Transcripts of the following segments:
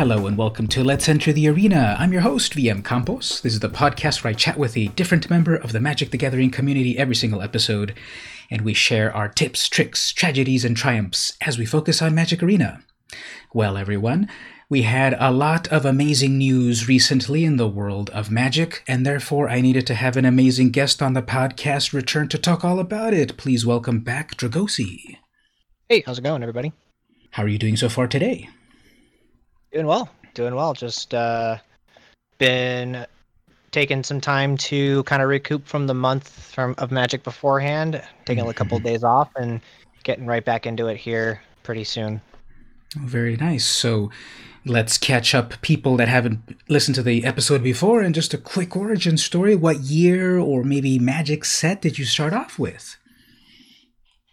Hello and welcome to Let's Enter the Arena. I'm your host, VM Campos. This is the podcast where I chat with a different member of the Magic the Gathering community every single episode, and we share our tips, tricks, tragedies, and triumphs as we focus on Magic Arena. Well, everyone, we had a lot of amazing news recently in the world of magic, and therefore I needed to have an amazing guest on the podcast return to talk all about it. Please welcome back Dragosi. Hey, how's it going, everybody? How are you doing so far today? Doing well. Doing well. Just uh, been taking some time to kind of recoup from the month from of Magic beforehand, taking a couple of days off, and getting right back into it here pretty soon. Very nice. So let's catch up people that haven't listened to the episode before and just a quick origin story. What year or maybe Magic set did you start off with?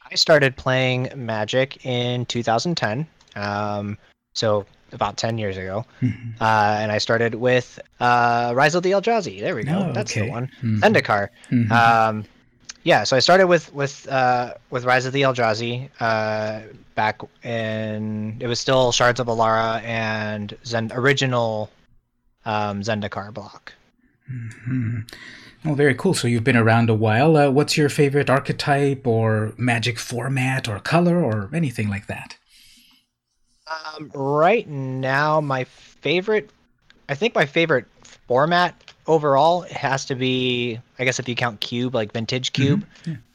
I started playing Magic in 2010. Um, so about 10 years ago. Mm-hmm. Uh, and I started with uh, Rise of the Eldrazi. There we go. Oh, That's okay. the one. Zendikar. Mhm. Um, yeah, so I started with with uh, with Rise of the Eldrazi uh, back in it was still Shards of Alara and Zen original um, Zendikar block. Mhm. Oh, very cool. So you've been around a while. Uh, what's your favorite archetype or magic format or color or anything like that? Um, right now, my favorite, I think my favorite format overall has to be, I guess if you count cube, like vintage cube,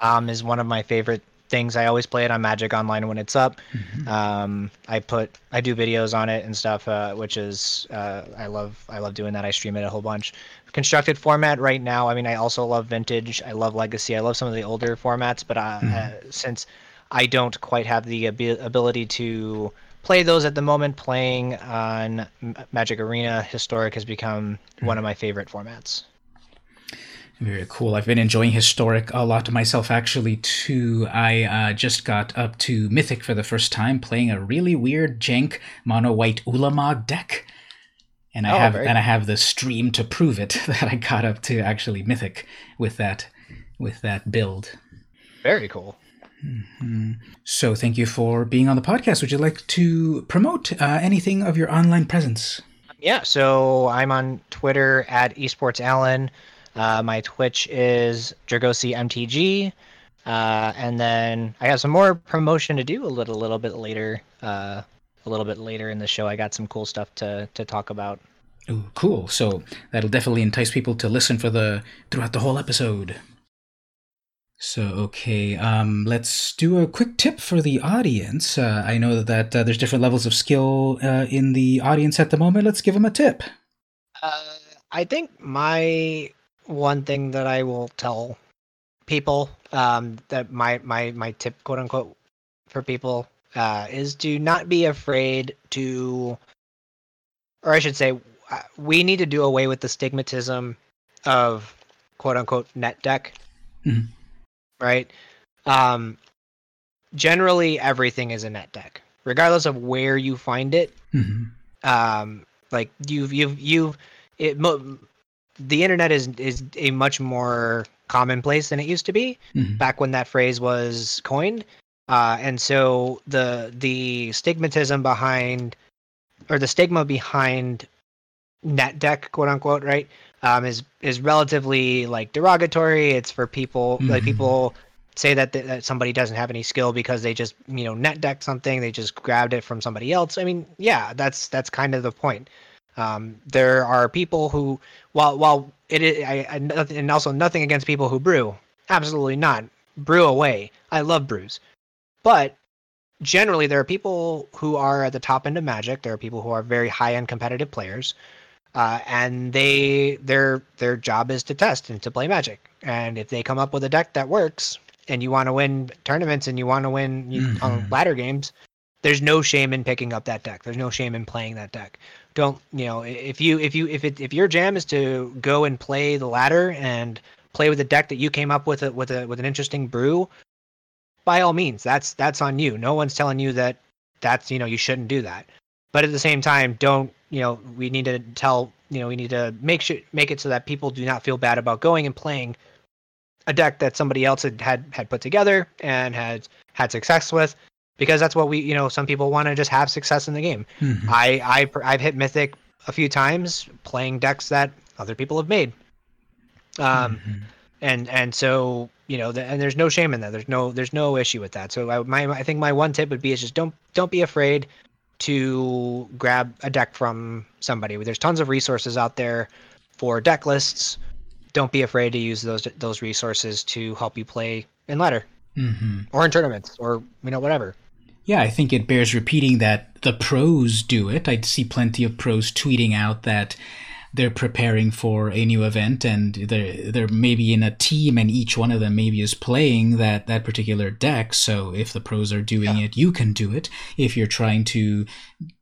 um, is one of my favorite things. I always play it on Magic Online when it's up. Um, I put, I do videos on it and stuff, uh, which is, uh, I love, I love doing that. I stream it a whole bunch. Constructed format right now. I mean, I also love vintage. I love legacy. I love some of the older formats, but uh, uh, since I don't quite have the abi- ability to play those at the moment. Playing on Magic Arena Historic has become one of my favorite formats. Very cool. I've been enjoying Historic a lot myself, actually, too. I uh, just got up to Mythic for the first time, playing a really weird jank mono white Ulamog deck. And I Oh, have very and I have the stream to prove it that I got up to actually Mythic with that with that build. Very cool. So thank you for being on the podcast. Would you like to promote uh, anything of your online presence? Yeah, so I'm on Twitter at EsportsAlan. Uh, my Twitch is Dragosi MTG. Uh, and then I have some more promotion to do a little little bit later. Uh, a little bit later in the show, I got some cool stuff to to talk about. Ooh, cool. So that'll definitely entice people to listen for the throughout the whole episode. So okay, um, let's do a quick tip for the audience. Uh, I know that uh, there's different levels of skill uh, in the audience at the moment. Let's give them a tip. Uh, I think my one thing that I will tell people um, that my my my tip, quote unquote, for people uh, is to not be afraid to, or I should say, uh, we need to do away with the stigmatism of quote unquote net deck, Mhm. Right? Um, generally, everything is a net deck, regardless of where you find it Mhm. um like you've you've you've it mo- the internet is is a much more commonplace than it used to be Mhm. back when that phrase was coined uh and so the the stigmatism behind or the stigma behind net deck quote unquote right um is is relatively like derogatory. It's for people like Mhm. people say that, th- that somebody doesn't have any skill because they just you know net deck something. They just grabbed it from somebody else. I mean yeah that's that's kind of the point. Um, there are people who while while it is I, I and also nothing against people who brew. Absolutely not. Brew away. I love brews. But generally there are people who are at the top end of magic. There are people who are very high end competitive players uh, and they their their job is to test and to play magic. And if they come up with a deck that works and you want to win tournaments and you want to win Mhm. ladder games there's no shame in picking up that deck. There's no shame in playing that deck. Don't you know if you if you if it if your jam is to go and play the ladder and play with a deck that you came up with a, with a with an interesting brew by all means that's that's on you. No one's telling you that that's you know you shouldn't do that. But at the same time don't you know we need to tell you know we need to make sure make it so that people do not feel bad about going and playing a deck that somebody else had had, had put together and had had success with because that's what we you know some people want to just have success in the game. Mm-hmm. I I I've hit mythic a few times playing decks that other people have made. Um, mm-hmm. and and so you know, the, and there's no shame in that. There's no there's no issue with that. So I my I think my one tip would be is just don't don't be afraid to grab a deck from somebody. There's tons of resources out there for deck lists. Don't be afraid to use those those resources to help you play in ladder mm-hmm. or in tournaments or you know whatever. Yeah, I think it bears repeating that the pros do it. I see plenty of pros tweeting out that they're preparing for a new event and they're they're maybe in a team and each one of them maybe is playing that that particular deck. So if the pros are doing yeah. it you can do it. If you're trying to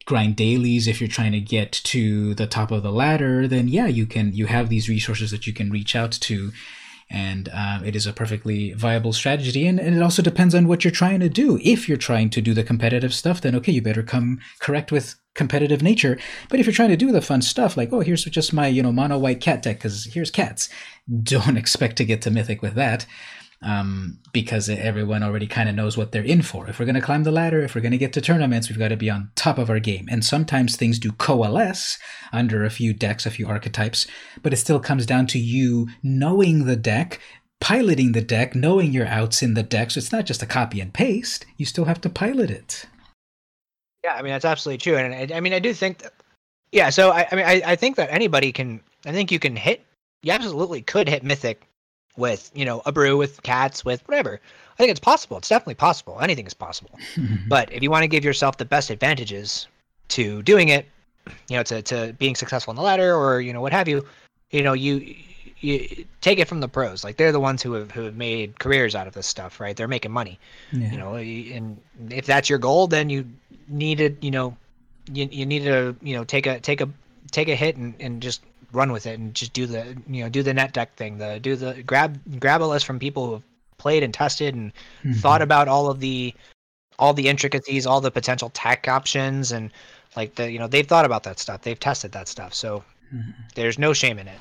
grind dailies if you're trying to get to the top of the ladder then yeah you can you have these resources that you can reach out to. And uh, it is a perfectly viable strategy. And, and, it also depends on what you're trying to do. If you're trying to do the competitive stuff then okay you better come correct with competitive nature but if you're trying to do the fun stuff like oh here's just my you know mono white cat deck because here's cats don't expect to get to mythic with that um, because everyone already kind of knows what they're in for. If we're going to climb the ladder, if we're going to get to tournaments, we've got to be on top of our game. And sometimes things do coalesce under a few decks, a few archetypes, but it still comes down to you knowing the deck, piloting the deck, knowing your outs in the deck. So it's not just a copy and paste, you still have to pilot it. Yeah, I mean, that's absolutely true. And I, I mean, I do think that, yeah, so I, I mean, I, I think that anybody can, I think you can hit, you absolutely could hit Mythic with you know a brew with cats with whatever i think it's possible it's definitely possible anything is possible but if you want to give yourself the best advantages to doing it you know to, to being successful in the ladder or you know what have you you know you you take it from the pros like they're the ones who have who have made careers out of this stuff right they're making money yeah. you know and if that's your goal then you need to you know you, you need to you know take a take a take a hit and, and just run with it and just do the you know do the net deck thing the do the grab grab a list from people who have played and tested and mm-hmm. thought about all of the all the intricacies all the potential tech options and like the you know they've thought about that stuff they've tested that stuff so mm-hmm. there's no shame in it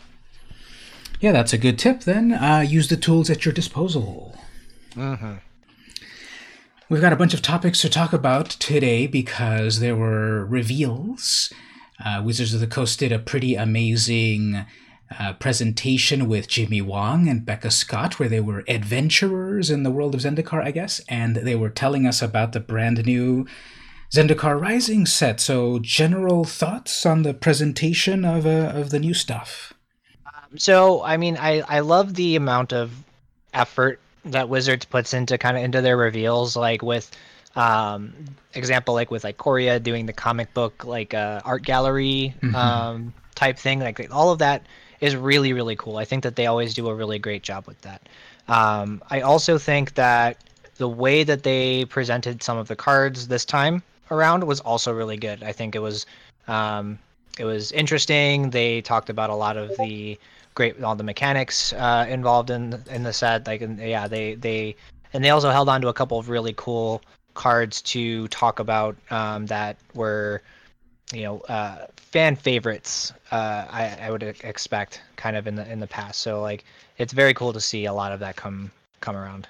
yeah that's a good tip then uh, use the tools at your disposal mm-hmm. we've got a bunch of topics to talk about today because there were reveals uh, Wizards of the Coast did a pretty amazing uh, presentation with Jimmy Wong and Becca Scott, where they were adventurers in the world of Zendikar, I guess, and they were telling us about the brand new Zendikar Rising set. So, general thoughts on the presentation of uh, of the new stuff? So, I mean, I I love the amount of effort that Wizards puts into kind of into their reveals, like with um example like with like Coria doing the comic book like uh art gallery mm-hmm. um type thing like all of that is really really cool. I think that they always do a really great job with that. Um i also think that the way that they presented some of the cards this time around was also really good. I think it was um it was interesting. They talked about a lot of the great all the mechanics uh involved in in the set like and yeah they they and they also held on to a couple of really cool cards to talk about um, that were you know uh, fan favorites uh, I, I would expect kind of in the in the past. So like it's very cool to see a lot of that come come around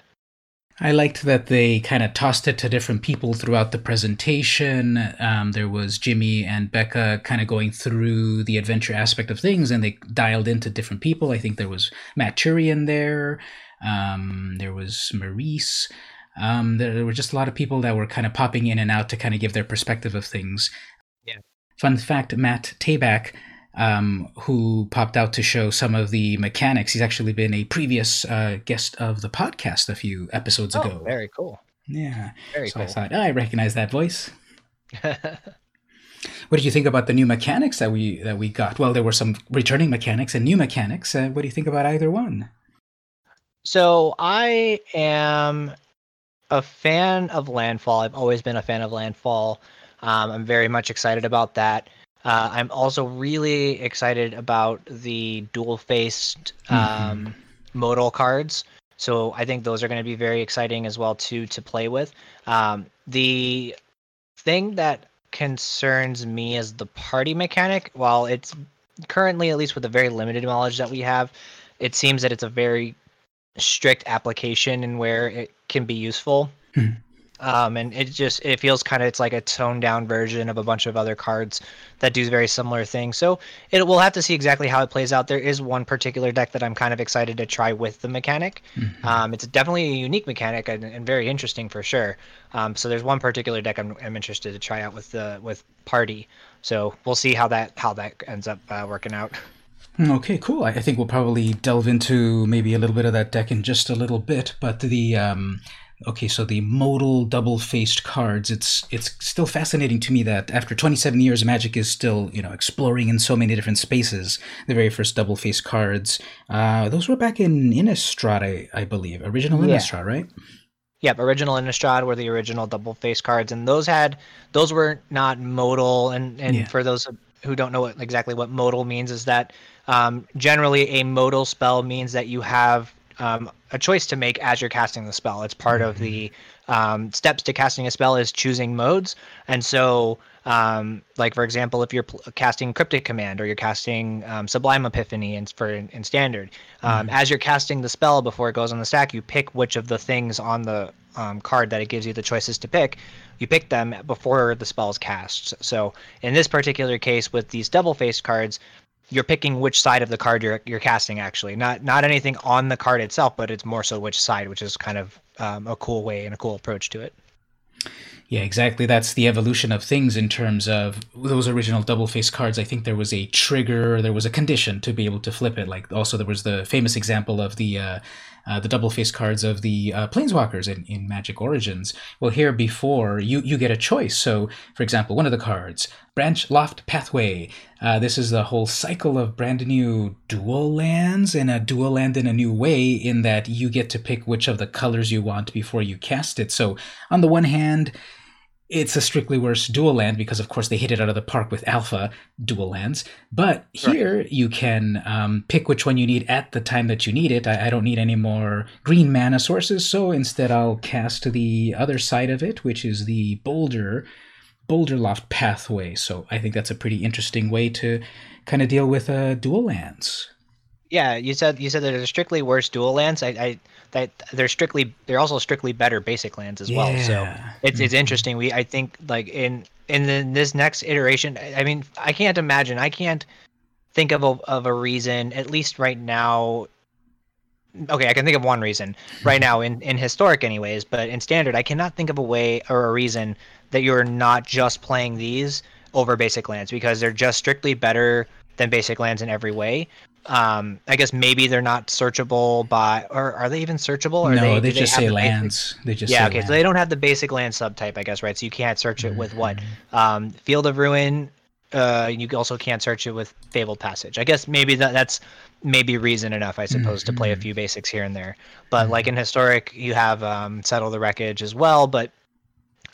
I liked that they kind of tossed it to different people throughout the presentation. Um, there was Jimmy and Becca kind of going through the adventure aspect of things, and they dialed into different people. I think there was Matt Turian there. Um, there was Maurice. Um, there were just a lot of people that were kind of popping in and out to kind of give their perspective of things. Yeah. Fun fact: Matt Tabak, um, who popped out to show some of the mechanics, he's actually been a previous uh, guest of the podcast a few episodes oh, ago. Very cool. Yeah. Very so cool. I thought oh, I recognize that voice. what did you think about the new mechanics that we that we got? Well, there were some returning mechanics and new mechanics. Uh, what do you think about either one? So I am a fan of Landfall. I've always been a fan of Landfall. Um, I'm very much excited about that. Uh, I'm also really excited about the dual faced mm-hmm. um, mm-hmm. modal cards. So I think those are going to be very exciting as well too to play with. Um, the thing that concerns me is the party mechanic. While it's currently, at least with the very limited knowledge that we have, it seems that it's a very strict application and where it can be useful. Hmm. Um, and it just it feels kind of it's like a toned down version of a bunch of other cards that do very similar things. So it we'll have to see exactly how it plays out. There is one particular deck that I'm kind of excited to try with the mechanic. Mm-hmm. Um, it's definitely a unique mechanic and, and very interesting for sure. Um, so there's one particular deck I'm, I'm interested to try out with the with Party. So we'll see how that how that ends up uh, working out. Okay, cool. I think we'll probably delve into maybe a little bit of that deck in just a little bit, but the um, okay, so the modal double-faced cards. It's it's still fascinating to me that after 27 years, Magic is still you know exploring in so many different spaces. The very first double-faced cards, uh, those were back in Innistrad, I, I believe, original Innistrad, yeah. right? Yep, original Innistrad were the original double-faced cards, and those had those were not modal. And and yeah. for those who don't know what, exactly what modal means, is that um, generally, a modal spell means that you have um, a choice to make as you're casting the spell. It's part mm-hmm. of the um, steps to casting a spell is choosing modes, and so um, like for example, if you're pl- casting Cryptic Command or you're casting um, Sublime Epiphany in, for in, in standard, um, mm-hmm. as you're casting the spell before it goes on the stack, you pick which of the things on the um, card that it gives you the choices to pick. You pick them before the spell is cast. So in this particular case, with these double faced cards, you're picking which side of the card you're you're casting actually not not anything on the card itself but it's more so which side which is kind of um, a cool way and a cool approach to it yeah, exactly. That's the evolution of things in terms of those original double face cards. I think there was a trigger, there was a condition to be able to flip it. Like also there was the famous example of the uh, uh, the double face cards of the uh, planeswalkers in, in Magic Origins. Well, here before you you get a choice. So, for example, one of the cards, Branchloft Pathway. Uh, this is the whole cycle of brand new dual lands and a dual land in a new way. In that you get to pick which of the colors you want before you cast it. So, on the one hand it's a strictly worse dual land because, of course, they hit it out of the park with alpha dual lands. But here right. you can um, pick which one you need at the time that you need it. I, I, don't need any more green mana sources, so instead I'll cast the other side of it, which is the boulder Boulderloft Pathway. So I think that's a pretty interesting way to kind of deal with uh, dual lands. Yeah, you said you said that they're strictly worse dual lands. I, I that they're strictly they're also strictly better basic lands as well. So it's mm-hmm. it's interesting. We I think like in in the, this next iteration, I mean, I can't imagine. I can't think of a of a reason, at least right now. Okay, I can think of one reason right now in in historic, anyways. But in standard, I cannot think of a way or a reason that you're not just playing these over basic lands because they're just strictly better than basic lands in every way um i guess maybe they're not searchable by or are they even searchable or no they, they just say the lands basic, they just yeah okay lands. so they don't have the basic land subtype i guess right so you can't search it mm-hmm. with what mm-hmm. um field of ruin uh you also can't search it with fabled passage i guess maybe that that's maybe reason enough i suppose mm-hmm. to play a mm-hmm. few basics here and there but mm-hmm. like in historic you have um settle the wreckage as well but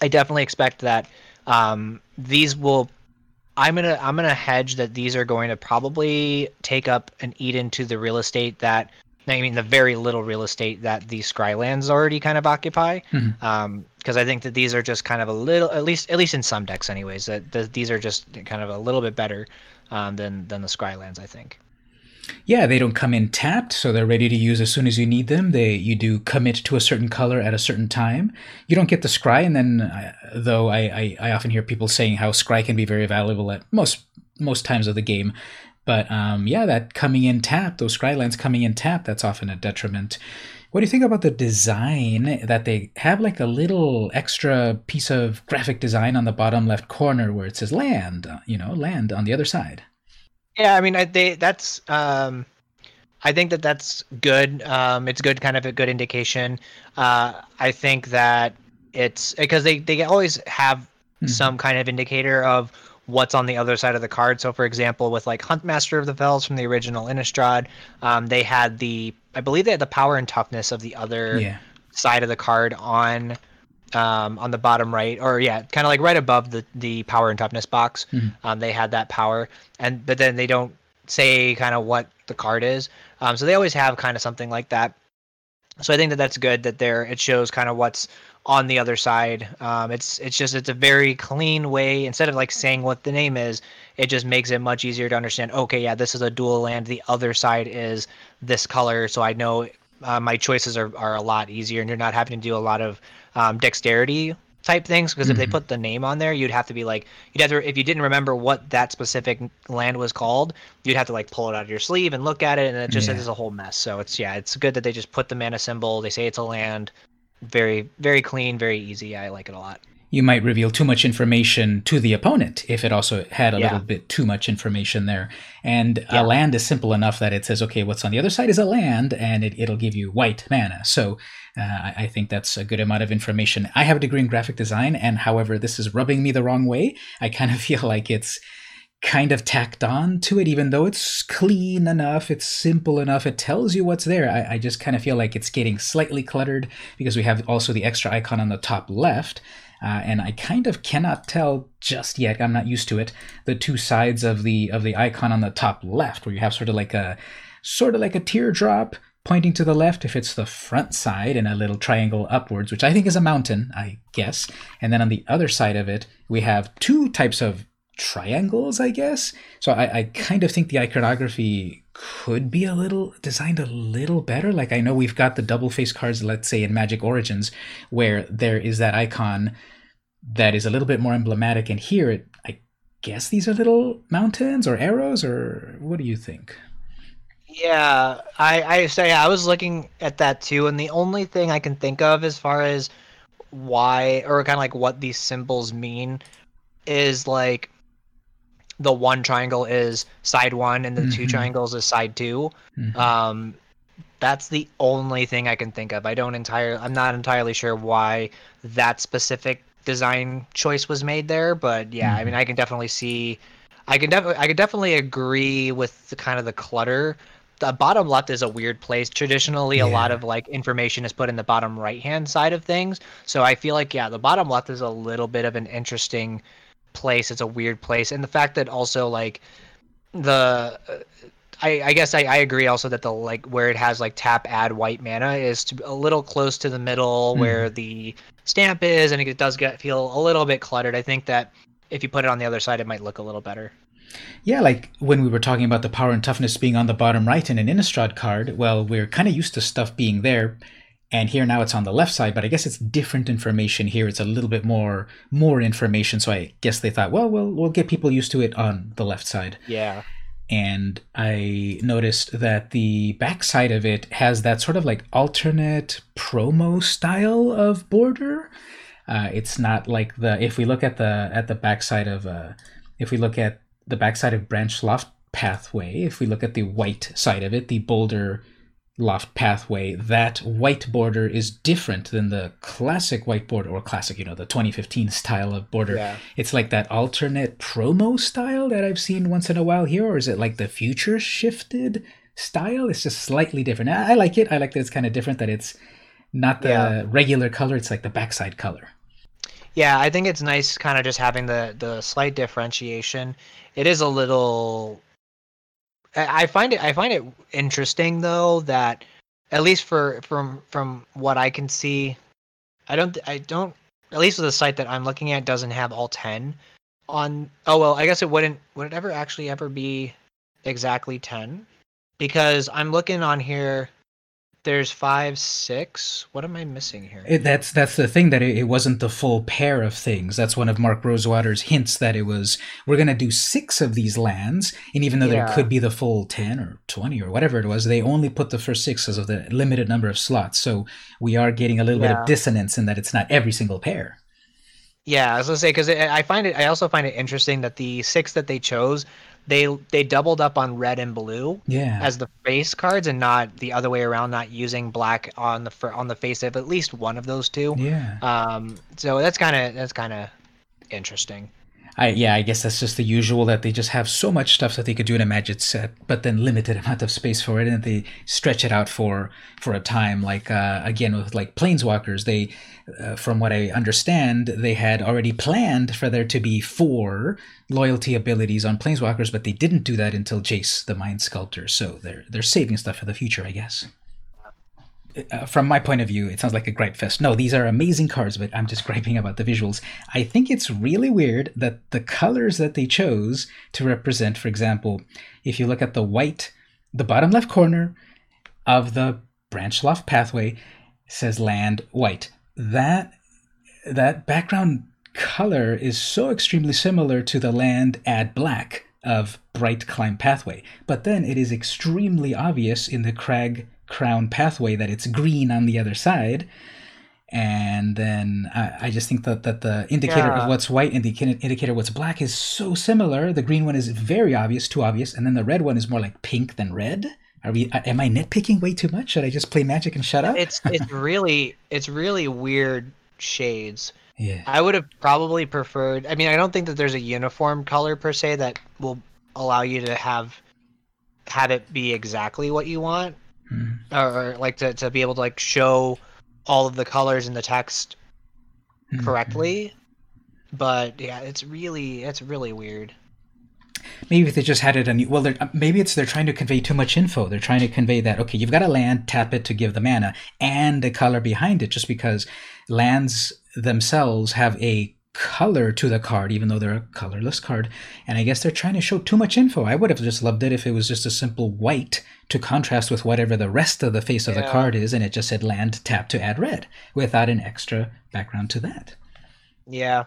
i definitely expect that um these will I'm gonna I'm gonna hedge that these are going to probably take up and eat into the real estate that I mean the very little real estate that the Scrylands already kind of occupy. Because mm-hmm. um, I think that these are just kind of a little, at least at least in some decks, anyways. That the, these are just kind of a little bit better um, than than the Scrylands, I think. Yeah, they don't come in tapped, so they're ready to use as soon as you need them. They you do commit to a certain color at a certain time. You don't get the scry, and then uh, though I, I, I often hear people saying how scry can be very valuable at most most times of the game. But um, yeah, that coming in tapped, those scry lands coming in tapped, that's often a detriment. What do you think about the design that they have like a little extra piece of graphic design on the bottom left corner where it says land, uh, you know, land on the other side? Yeah, I mean, I, they that's um, I think that that's good. Um, it's good, kind of a good indication. Uh, I think that it's because they they always have mm-hmm. some kind of indicator of what's on the other side of the card. So, for example, with like Huntmaster of the Fells from the original Innistrad, um, they had the I believe they had the power and toughness of the other yeah. side of the card on um, on the bottom right, or yeah, kind of like right above the the power and toughness box. Mm-hmm. Um, they had that power, and but then they don't say kind of what the card is. Um, so they always have kind of something like that. So I think that that's good that there it shows kind of what's on the other side. Um, it's it's just it's a very clean way instead of like saying what the name is, it just makes it much easier to understand. Okay, yeah, this is a dual land. The other side is this color, so I know uh, my choices are, are a lot easier, and you're not having to do a lot of um, dexterity type things because if they Mhm. put the name on there you'd have to be like you'd have to if you didn't remember what that specific land was called you'd have to like pull it out of your sleeve and look at it and it just Yeah. is a whole mess so it's yeah it's good that they just put the mana symbol they say it's a land very very clean very easy i like it a lot you might reveal too much information to the opponent if it also had a Yeah. little bit too much information there. And Yeah. a land is simple enough that it says, okay, what's on the other side is a land, and it, it'll give you white mana. So uh, I I think that's a good amount of information. I have a degree in graphic design, and however, this is rubbing me the wrong way. I kind of feel like it's kind of tacked on to it, even though it's clean enough, it's simple enough, it tells you what's there. I, I just kind of feel like it's getting slightly cluttered because we have also the extra icon on the top left. Uh, and I kind of cannot tell just yet. I'm not used to it. The two sides of the of the icon on the top left, where you have sort of like a sort of like a teardrop pointing to the left if it's the front side, and a little triangle upwards, which I think is a mountain, I guess. And then on the other side of it, we have two types of triangles, I guess. So I, I kind of think the iconography could be a little designed a little better. Like I know we've got the double face cards, let's say in Magic Origins, where there is that icon that is a little bit more emblematic, and here it I guess these are little mountains or arrows, or what do you think? Yeah, I I say I was looking at that too, and the only thing I can think of as far as why or kind of like what these symbols mean is like the one triangle is side one and the two Mhm. triangles is side 2 Mhm. Um, that's the only thing I can think of. I don't entirely, I'm not entirely sure why that specific design choice was made there, but yeah, I mean, I can definitely see. I can definitely. I could definitely agree with the kind of the clutter. The bottom left is a weird place. Traditionally, a lot of like information is put in the bottom right hand side of things. So I feel like yeah, the bottom left is a little bit of an interesting place. It's a weird place, and the fact that also like the uh, I, I guess I, I agree also that the like where it has like tap add white mana is to, a little close to the middle where the stamp is and it does get feel a little bit cluttered. I think that if you put it on the other side it might look a little better. Yeah, like when we were talking about the power and toughness being on the bottom right in an Innistrad card, well, we're kind of used to stuff being there, and here now it's on the left side, but I guess it's different information here. It's a little bit more more information, so I guess they thought, well, we'll we'll get people used to it on the left side. Yeah. And I noticed that the backside of it has that sort of like alternate promo style of border. Uh, it's not like the if we look at the at the backside of uh, if we look at the backside of Branchloft Pathway, if we look at the white side of it, the Boulder Loft Pathway, that white border is different than the classic white border or classic, you know, the 2015 style of border. Yeah. It's like that alternate promo style that I've seen once in a while here, or is it like the future shifted style? It's just slightly different. I I like it. I like that it's kind of different. That it's not the Yeah. regular color. It's like the backside color. Yeah, I think it's nice kind of just having the the slight differentiation. It is a little I find it I find it interesting though that at least for from from what I can see I don't I don't at least with the site that I'm looking at doesn't have all 10 on oh well I guess it wouldn't would it ever actually ever be exactly 10 because I'm looking on here there's 5 6 what am I missing here It, that's that's the thing that it, it wasn't the full pair of things. That's one of Mark Rosewater's hints that it was we're gonna do six of these lands, and even though there could be the full ten or twenty or whatever it was, they only put the first six as of the limited number of slots. So we are getting a little bit of dissonance in that it's not every single pair. Yeah, I was gonna say because I find it. I also find it interesting that the six that they chose, they they doubled up on red and blue Yeah, as the face cards, and not the other way around. Not using black on the on the face of at least one of those two. yeah. Um, so that's kind of that's kind of interesting. I yeah, I guess that's just the usual that they just have so much stuff that they could do in a magic set, but then limited amount of space for it, and they stretch it out for for a time. Like uh, again with like planeswalkers, they, uh, from what I understand, they had already planned for there to be four loyalty abilities on planeswalkers, but they didn't do that until Jace, the Mind Sculptor. So they're they're saving stuff for the future, I guess uh, from my point of view, it sounds like a gripe fest. No, these are amazing cards, but I'm just griping about the visuals. I think it's really weird that the colors that they chose to represent, for example, if you look at the white, the bottom left corner of the Branchloft Pathway says land white. That that background color is so extremely similar to the land add black of Brightclimb Pathway. But then it is extremely obvious in the Crag Crown Pathway that it's green on the other side. And then I, I just think that, that the indicator Yeah. of what's white and the indicator of what's black is so similar. The green one is very obvious, too obvious, and then the red one is more like pink than red. Are we? Am I nitpicking way too much? Should I just play Magic and shut up? It's it's really it's really weird shades. yeah. I would have probably preferred. I mean, I don't think that there's a uniform color per se that will allow you to have have it be exactly what you want, Mhm. or, or like to, to be able to like show all of the colors in the text Mhm. correctly. But yeah, it's really it's really weird. Maybe if they just had it on. Well, maybe it's they're trying to convey too much info. They're trying to convey that okay, you've got a land, tap it to give the mana and a color behind it, just because lands themselves have a color to the card, even though they're a colorless card. And I guess they're trying to show too much info. I would have just loved it if it was just a simple white to contrast with whatever the rest of the face of the card is, and it just said land, tap to add red, without an extra background to that. Yeah.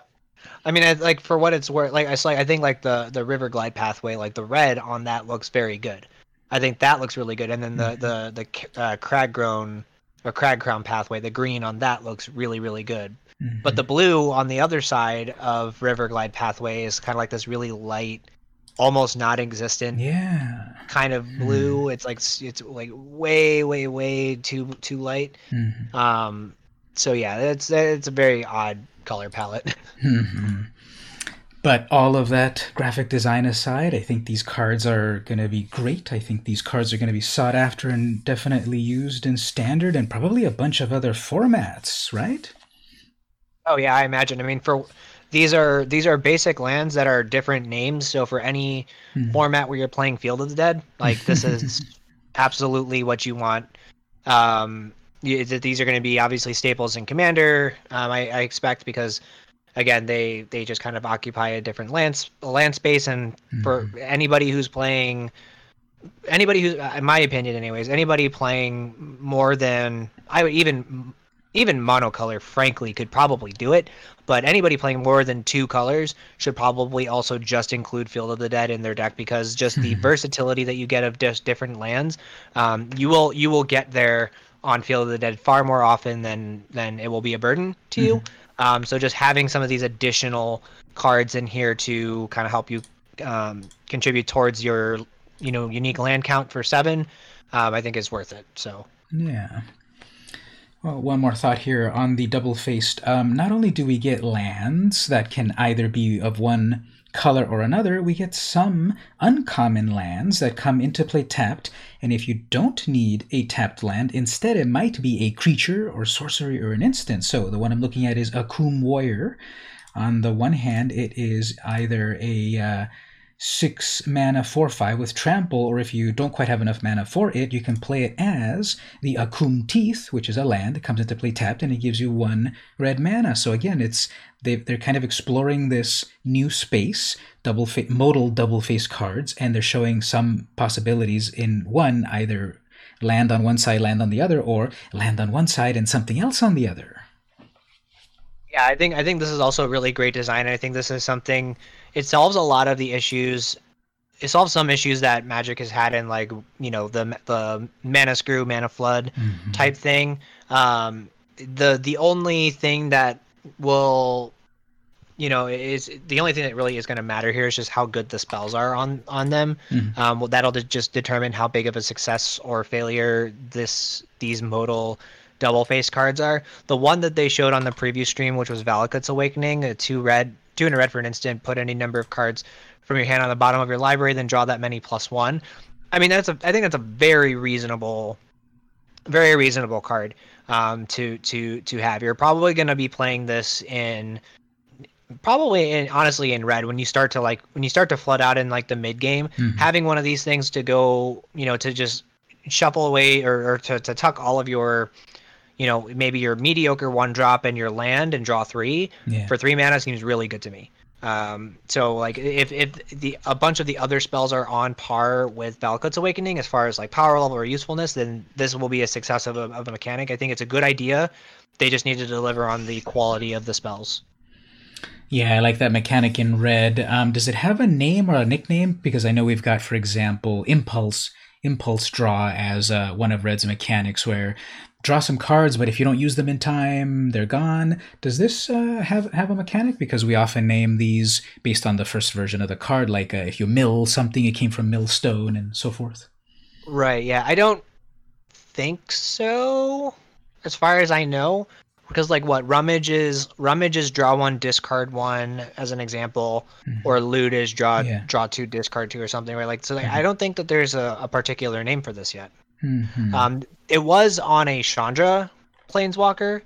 I mean, I, like for what it's worth, like I like I think like the the Riverglide Pathway, like the red on that looks very good. I think that looks really good, and then the the the c- uh, crag grown or Cragcrown Pathway, the green on that looks really really good. But the blue on the other side of Riverglide Pathway is kind of like this really light, almost non-existent yeah. kind of blue. It's like it's like way way way too too light. Mhm. Um, so yeah, it's it's a very odd color palette. hmm But all of that graphic design aside, I think these cards are going to be great. I think these cards are going to be sought after and definitely used in standard and probably a bunch of other formats, right? Oh yeah, I imagine. I mean, for these are these are basic lands that are different names. So for any Hmm. format where you're playing Field of the Dead, like this is absolutely what you want. Um, you, these are going to be obviously staples in Commander. Um, I, I expect because again they they just kind of occupy a different land land space, and for anybody who's playing anybody who's in my opinion anyways anybody playing more than i would even even monocolor frankly could probably do it but anybody playing more than two colors should probably also just include field of the dead in their deck because just the versatility that you get of just different lands um, you will you will get there on field of the dead far more often than than it will be a burden to you. Um, so just having some of these additional cards in here to kind of help you um, contribute towards your you know unique land count for seven um, i think is worth it so. Yeah. Well, one more thought here on the double faced. Um, not only do we get lands that can either be of one color or another, we get some uncommon lands that come into play tapped. And if you don't need a tapped land, instead it might be a creature or sorcery or an instant. So the one I'm looking at is Akoum Warrior. On the one hand, it is either a uh, six mana four five with trample, or if you don't quite have enough mana for it, you can play it as the Akoum Teeth, which is a land that comes into play tapped, and it gives you one red mana. So again, it's they they're kind of exploring this new space, double fa- modal double face cards, and they're showing some possibilities in one either land on one side, land on the other, or land on one side and something else on the other. Yeah i think i think this is also a really great design i think this is something it solves a lot of the issues it solves some issues that magic has had in like you know the the mana screw mana flood type thing. Um the the only thing that will you know is the only thing that really is going to matter here is just how good the spells are on on them. Mhm. um well that'll de- just determine how big of a success or failure this these modal double face cards are the one that they showed on the preview stream which was valakut's awakening a two red two and a red for an instant put any number of cards from your hand on the bottom of your library then draw that many plus one i mean that's a i think that's a very reasonable very reasonable card um, to to to have. You're probably going to be playing this in probably in honestly in red when you start to like when you start to flood out in like the mid game. Mhm. Having one of these things to go, you know, to just shuffle away or, or to, to tuck all of your you know maybe your mediocre one drop and your land and draw three Yeah. for three mana seems really good to me Um, so like if if the a bunch of the other spells are on par with Valakut's Awakening as far as like power level or usefulness, then this will be a success of a, of a mechanic. I think it's a good idea. They just need to deliver on the quality of the spells. Yeah, I like that mechanic in red. Um, does it have a name or a nickname? Because I know we've got, for example, Impulse, Impulse Draw as uh, one of red's mechanics, where draw some cards, but if you don't use them in time, they're gone. Does this uh, have have a mechanic? Because we often name these based on the first version of the card, like uh, if you mill something, it came from millstone and so forth. Right. Yeah, I don't think so, as far as I know, because like what rummage is rummage is draw one, discard one, as an example, mm-hmm. or loot is draw yeah. draw two, discard two, or something. Right. Like so, like, mm-hmm. I don't think that there's a, a particular name for this yet. Mm-hmm. Um, it was on a Chandra Planeswalker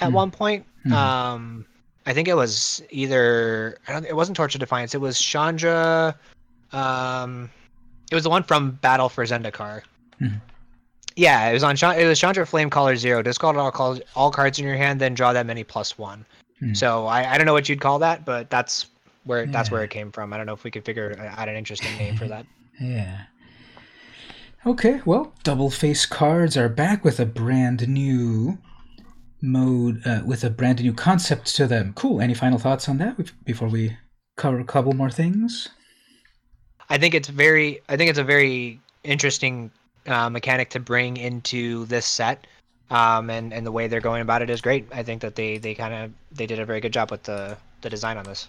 at mm. one point. Mm. Um, I think it was either it wasn't Torch of Defiance. It was Chandra. Um, it was the one from Battle for Zendikar. Mm. Yeah, it was on. Chandra. It was Chandra Flamecaller Zero. Discard all calls, all cards in your hand, then draw that many plus one. So I, I don't know what you'd call that, but that's where yeah. that's where it came from. I don't know if we could figure out an interesting name for that. yeah. Okay, well, double face cards are back with a brand new mode, uh, with a brand new concept to them. Cool. Any final thoughts on that before we cover a couple more things? I think it's very, I think it's a very interesting uh, mechanic to bring into this set. Um, and, and the way they're going about it is great. I think that they, they kind of they did a very good job with the, the design on this.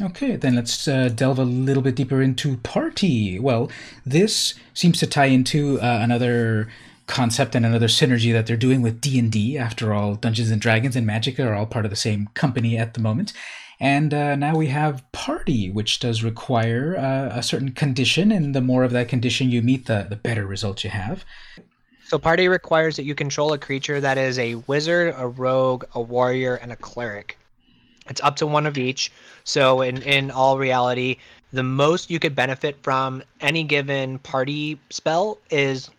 Okay, then let's uh, delve a little bit deeper into party. Well, this seems to tie into uh, another concept and another synergy that they're doing with D&D. After all, Dungeons and Dragons and Magic are all part of the same company at the moment. And uh, now we have party, which does require uh, a certain condition, and the more of that condition you meet, the, the better result you have. So party requires that you control a creature that is a wizard, a rogue, a warrior, and a cleric. It's up to one of each. So in in all reality, the most you could benefit from any given party spell is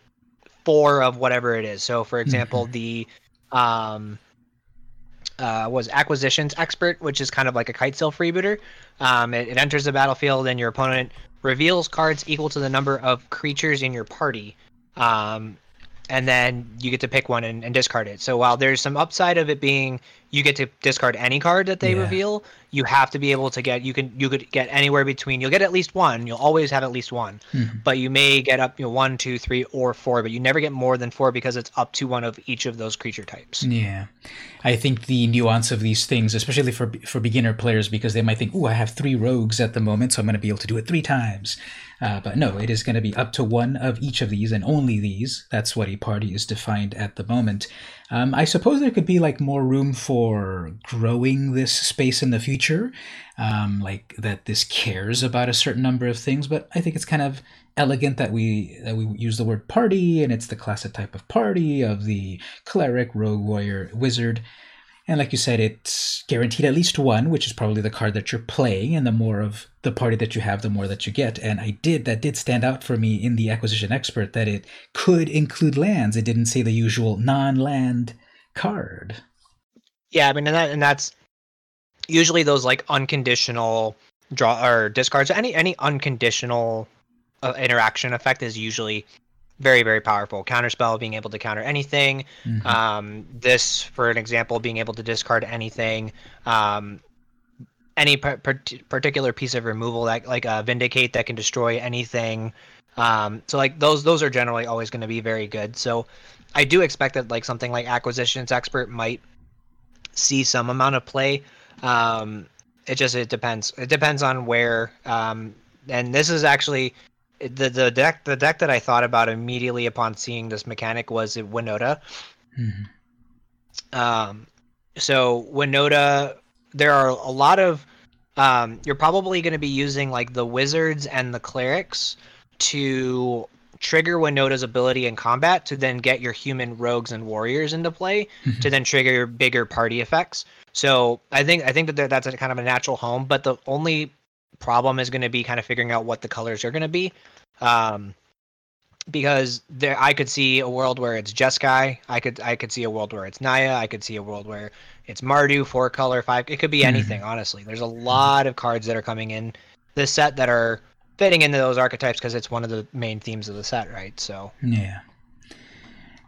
four of whatever it is. So for example, mm-hmm. the um uh, was acquisitions expert, which is kind of like a Kitesail freebooter. Um, it, it enters the battlefield and your opponent reveals cards equal to the number of creatures in your party. Um, and then you get to pick one and, and, discard it. So while there's some upside of it being you get to discard any card that they yeah. reveal, you have to be able to get you can you could get anywhere between you'll get at least one. You'll always have at least one, mm-hmm. but you may get up you know one, two, three, or four, but you never get more than four because it's up to one of each of those creature types. Yeah, I think the nuance of these things, especially for for beginner players, because they might think, oh, I have three rogues at the moment, so I'm going to be able to do it three times. Uh, but no, it is going to be up to one of each of these and only these. That's what a party is defined at the moment. Um, I suppose there could be like more room for growing this space in the future, um, like that this cares about a certain number of things. But I think it's kind of elegant that we that we use the word party, and it's the classic type of party of the cleric, rogue, warrior, wizard. And like you said, it's guaranteed at least one, which is probably the card that you're playing. And the more of the party that you have, the more that you get. And I did, that did stand out for me in the acquisition expert that it could include lands. It didn't say the usual non land card. Yeah, I mean, and, that, and that's usually those like unconditional draw or discards. Any any unconditional uh, interaction effect is usually very very powerful. Counterspell being able to counter anything. Mm-hmm. um, this for an example being able to discard anything um, any particular piece of removal that like uh, vindicate that can destroy anything. Um, so like those those are generally always going to be very good. So i do expect that like something like acquisitions expert might see some amount of play. Um, it just it depends. It depends on where um, and this is actually the the deck the deck that I thought about immediately upon seeing this mechanic was Winota. Mm-hmm. Um, so Winota, there are a lot of um, you're probably going to be using like the wizards and the clerics to trigger Winota's ability in combat to then get your human rogues and warriors into play mm-hmm. to then trigger bigger party effects. So I think I think that that's a kind of a natural home, but the only problem is going to be kind of figuring out what the colors are going to be. Um, because there I could see a world where it's Jeskai. I could I could see a world where it's Naya. I could see a world where it's Mardu, four color, five. It could be Mm-hmm. anything, honestly. There's a lot of cards that are coming in this set that are fitting into those archetypes because it's one of the main themes of the set, right? So Yeah.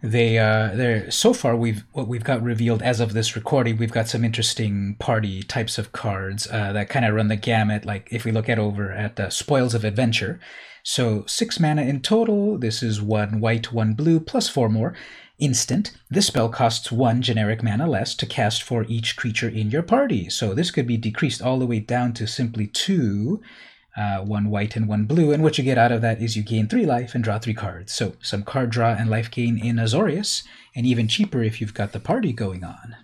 They uh they're so far we've what we've got revealed as of this recording, we've got some interesting party types of cards uh, that kind of run the gamut. Like if we look at over at the Spoils of Adventure, so six mana in total. This is one white, one blue, plus four more. Instant. This spell costs one generic mana less to cast for each creature in your party. So this could be decreased all the way down to simply two uh, one white and one blue, and what you get out of that is you gain three life and draw three cards. So some card draw and life gain in Azorius, and even cheaper if you've got the party going on.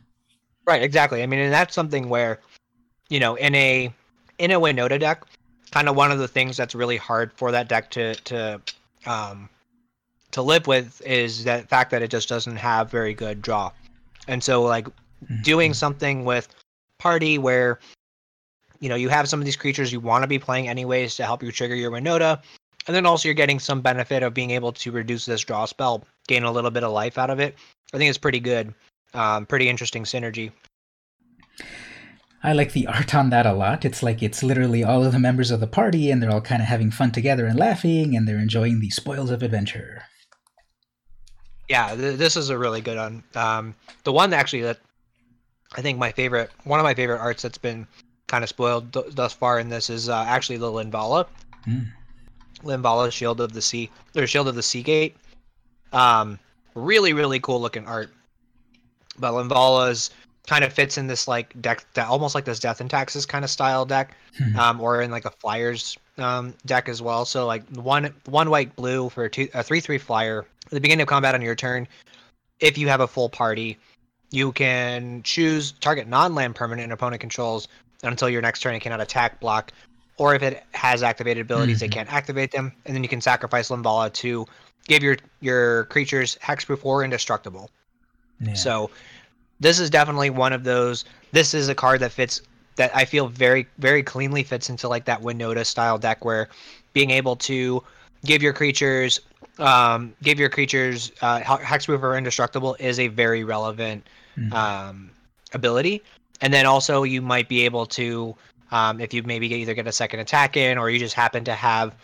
Right, exactly. I mean, and that's something where, you know, in a in a Winota deck, kind of one of the things that's really hard for that deck to to um to live with is that fact that it just doesn't have very good draw. And so like doing something with party where you know you have some of these creatures you want to be playing anyways to help you trigger your Winota, and then also you're getting some benefit of being able to reduce this draw spell, gain a little bit of life out of it. I think it's pretty good. Um, pretty interesting synergy. I like the art on that a lot. It's like it's literally all of the members of the party, and they're all kind of having fun together and laughing, and they're enjoying the spoils of adventure. yeah th- this is a really good one um the one actually that i think my favorite one of my favorite arts that's been kind of spoiled th- thus far in this is uh, actually the linvala Mm. linvala shield of the sea or shield of the sea gate um really really cool looking art but linvala's kind of fits in this like deck that almost like this death and taxes kind of style deck Mhm. um, or in like a flyers um, deck as well. So like one one white blue for a two a three three flyer. At the beginning of combat on your turn, if you have a full party, you can choose target non-land permanent an opponent controls until your next turn. It cannot attack, block, or if it has activated abilities, it Mhm. can't activate them. And then you can sacrifice Linvala to give your your creatures hexproof or indestructible. Yeah. So this is definitely one of those. This is a card that fits that I feel very very cleanly fits into like that Winota style deck where being able to give your creatures um, give your creatures uh, he- hexproof or indestructible is a very relevant Mhm. um, ability. And then also you might be able to um, if you maybe get, either get a second attack in or you just happen to have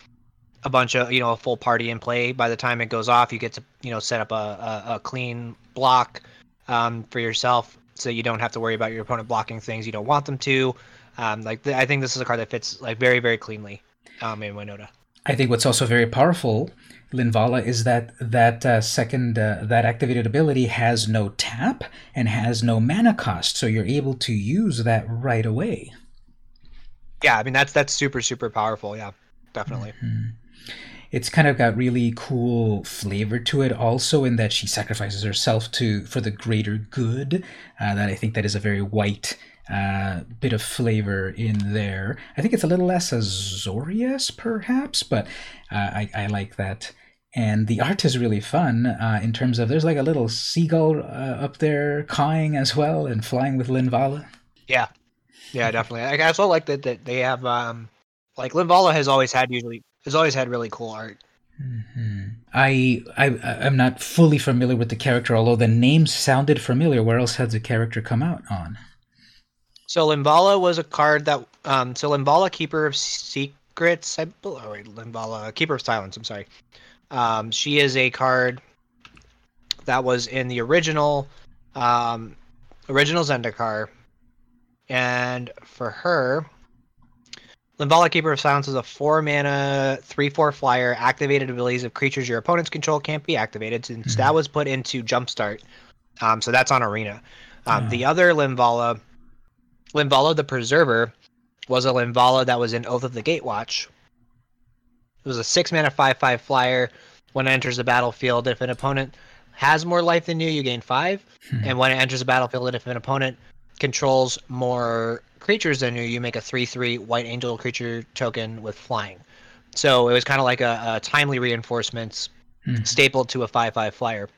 a bunch of you know a full party in play by the time it goes off you get to you know set up a, a, a clean block um, for yourself so you don't have to worry about your opponent blocking things you don't want them to. Um, like th- i think this is a card that fits like very very cleanly um, in winota. I think what's also very powerful, Linvala, is that that uh, second uh, that activated ability has no tap and has no mana cost, so you're able to use that right away. yeah i mean that's that's super super powerful yeah definitely It's kind of got really cool flavor to it, also in that she sacrifices herself to for the greater good. Uh, that I think that is a very white uh, bit of flavor in there. I think it's a little less Azorius, perhaps, but uh, I, I like that. And the art is really fun uh, in terms of there's like a little seagull uh, up there cawing as well and flying with Linvala. yeah yeah definitely i also like that that they have um like Linvala has always had usually has always had really cool art Mhm. I, I I'm not fully familiar with the character, although the name sounded familiar. Where else has the character come out on? So Linvala was a card that um so Linvala Keeper of Secrets, I bel- oh wait, Linvala Keeper of Silence, I'm sorry. Um she is a card that was in the original um original Zendikar. And for her Linvala Keeper of Silence is a four mana, three four flyer. Activated abilities of creatures your opponents control can't be activated since that was put into Jumpstart. Um, so that's on Arena. Um, Ah. The other Linvala, Linvala the Preserver, was a Linvala that was in Oath of the Gatewatch. It was a six mana five five flyer. When it enters the battlefield, if an opponent has more life than you, you gain five. And when it enters the battlefield, if an opponent controls more creatures than you, you make a three three white angel creature token with flying. So it was kind of like a, a timely reinforcements Mhm. stapled to a five five flyer.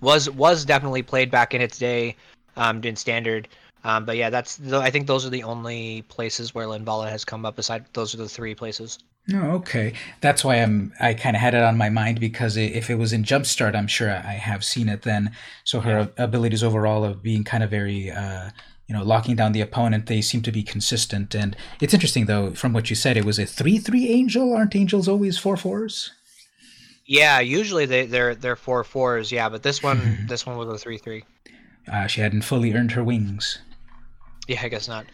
Was was definitely played back in its day, um, in standard. Um, but yeah, that's the, I think those are the only places where Linvala has come up. Aside, those are the three places. No, oh, okay. That's why I'm. I kind of had it on my mind because if it was in Jumpstart, I'm sure I have seen it then. So her yeah. abilities overall of being kind of very, uh, you know, locking down the opponent, they seem to be consistent. And it's interesting though, from what you said, it was a three-three angel. Aren't angels always four fours? Yeah, usually they they're they're four fours. Yeah, but this one this one was a three-three. Uh, she hadn't fully earned her wings. Yeah, I guess not.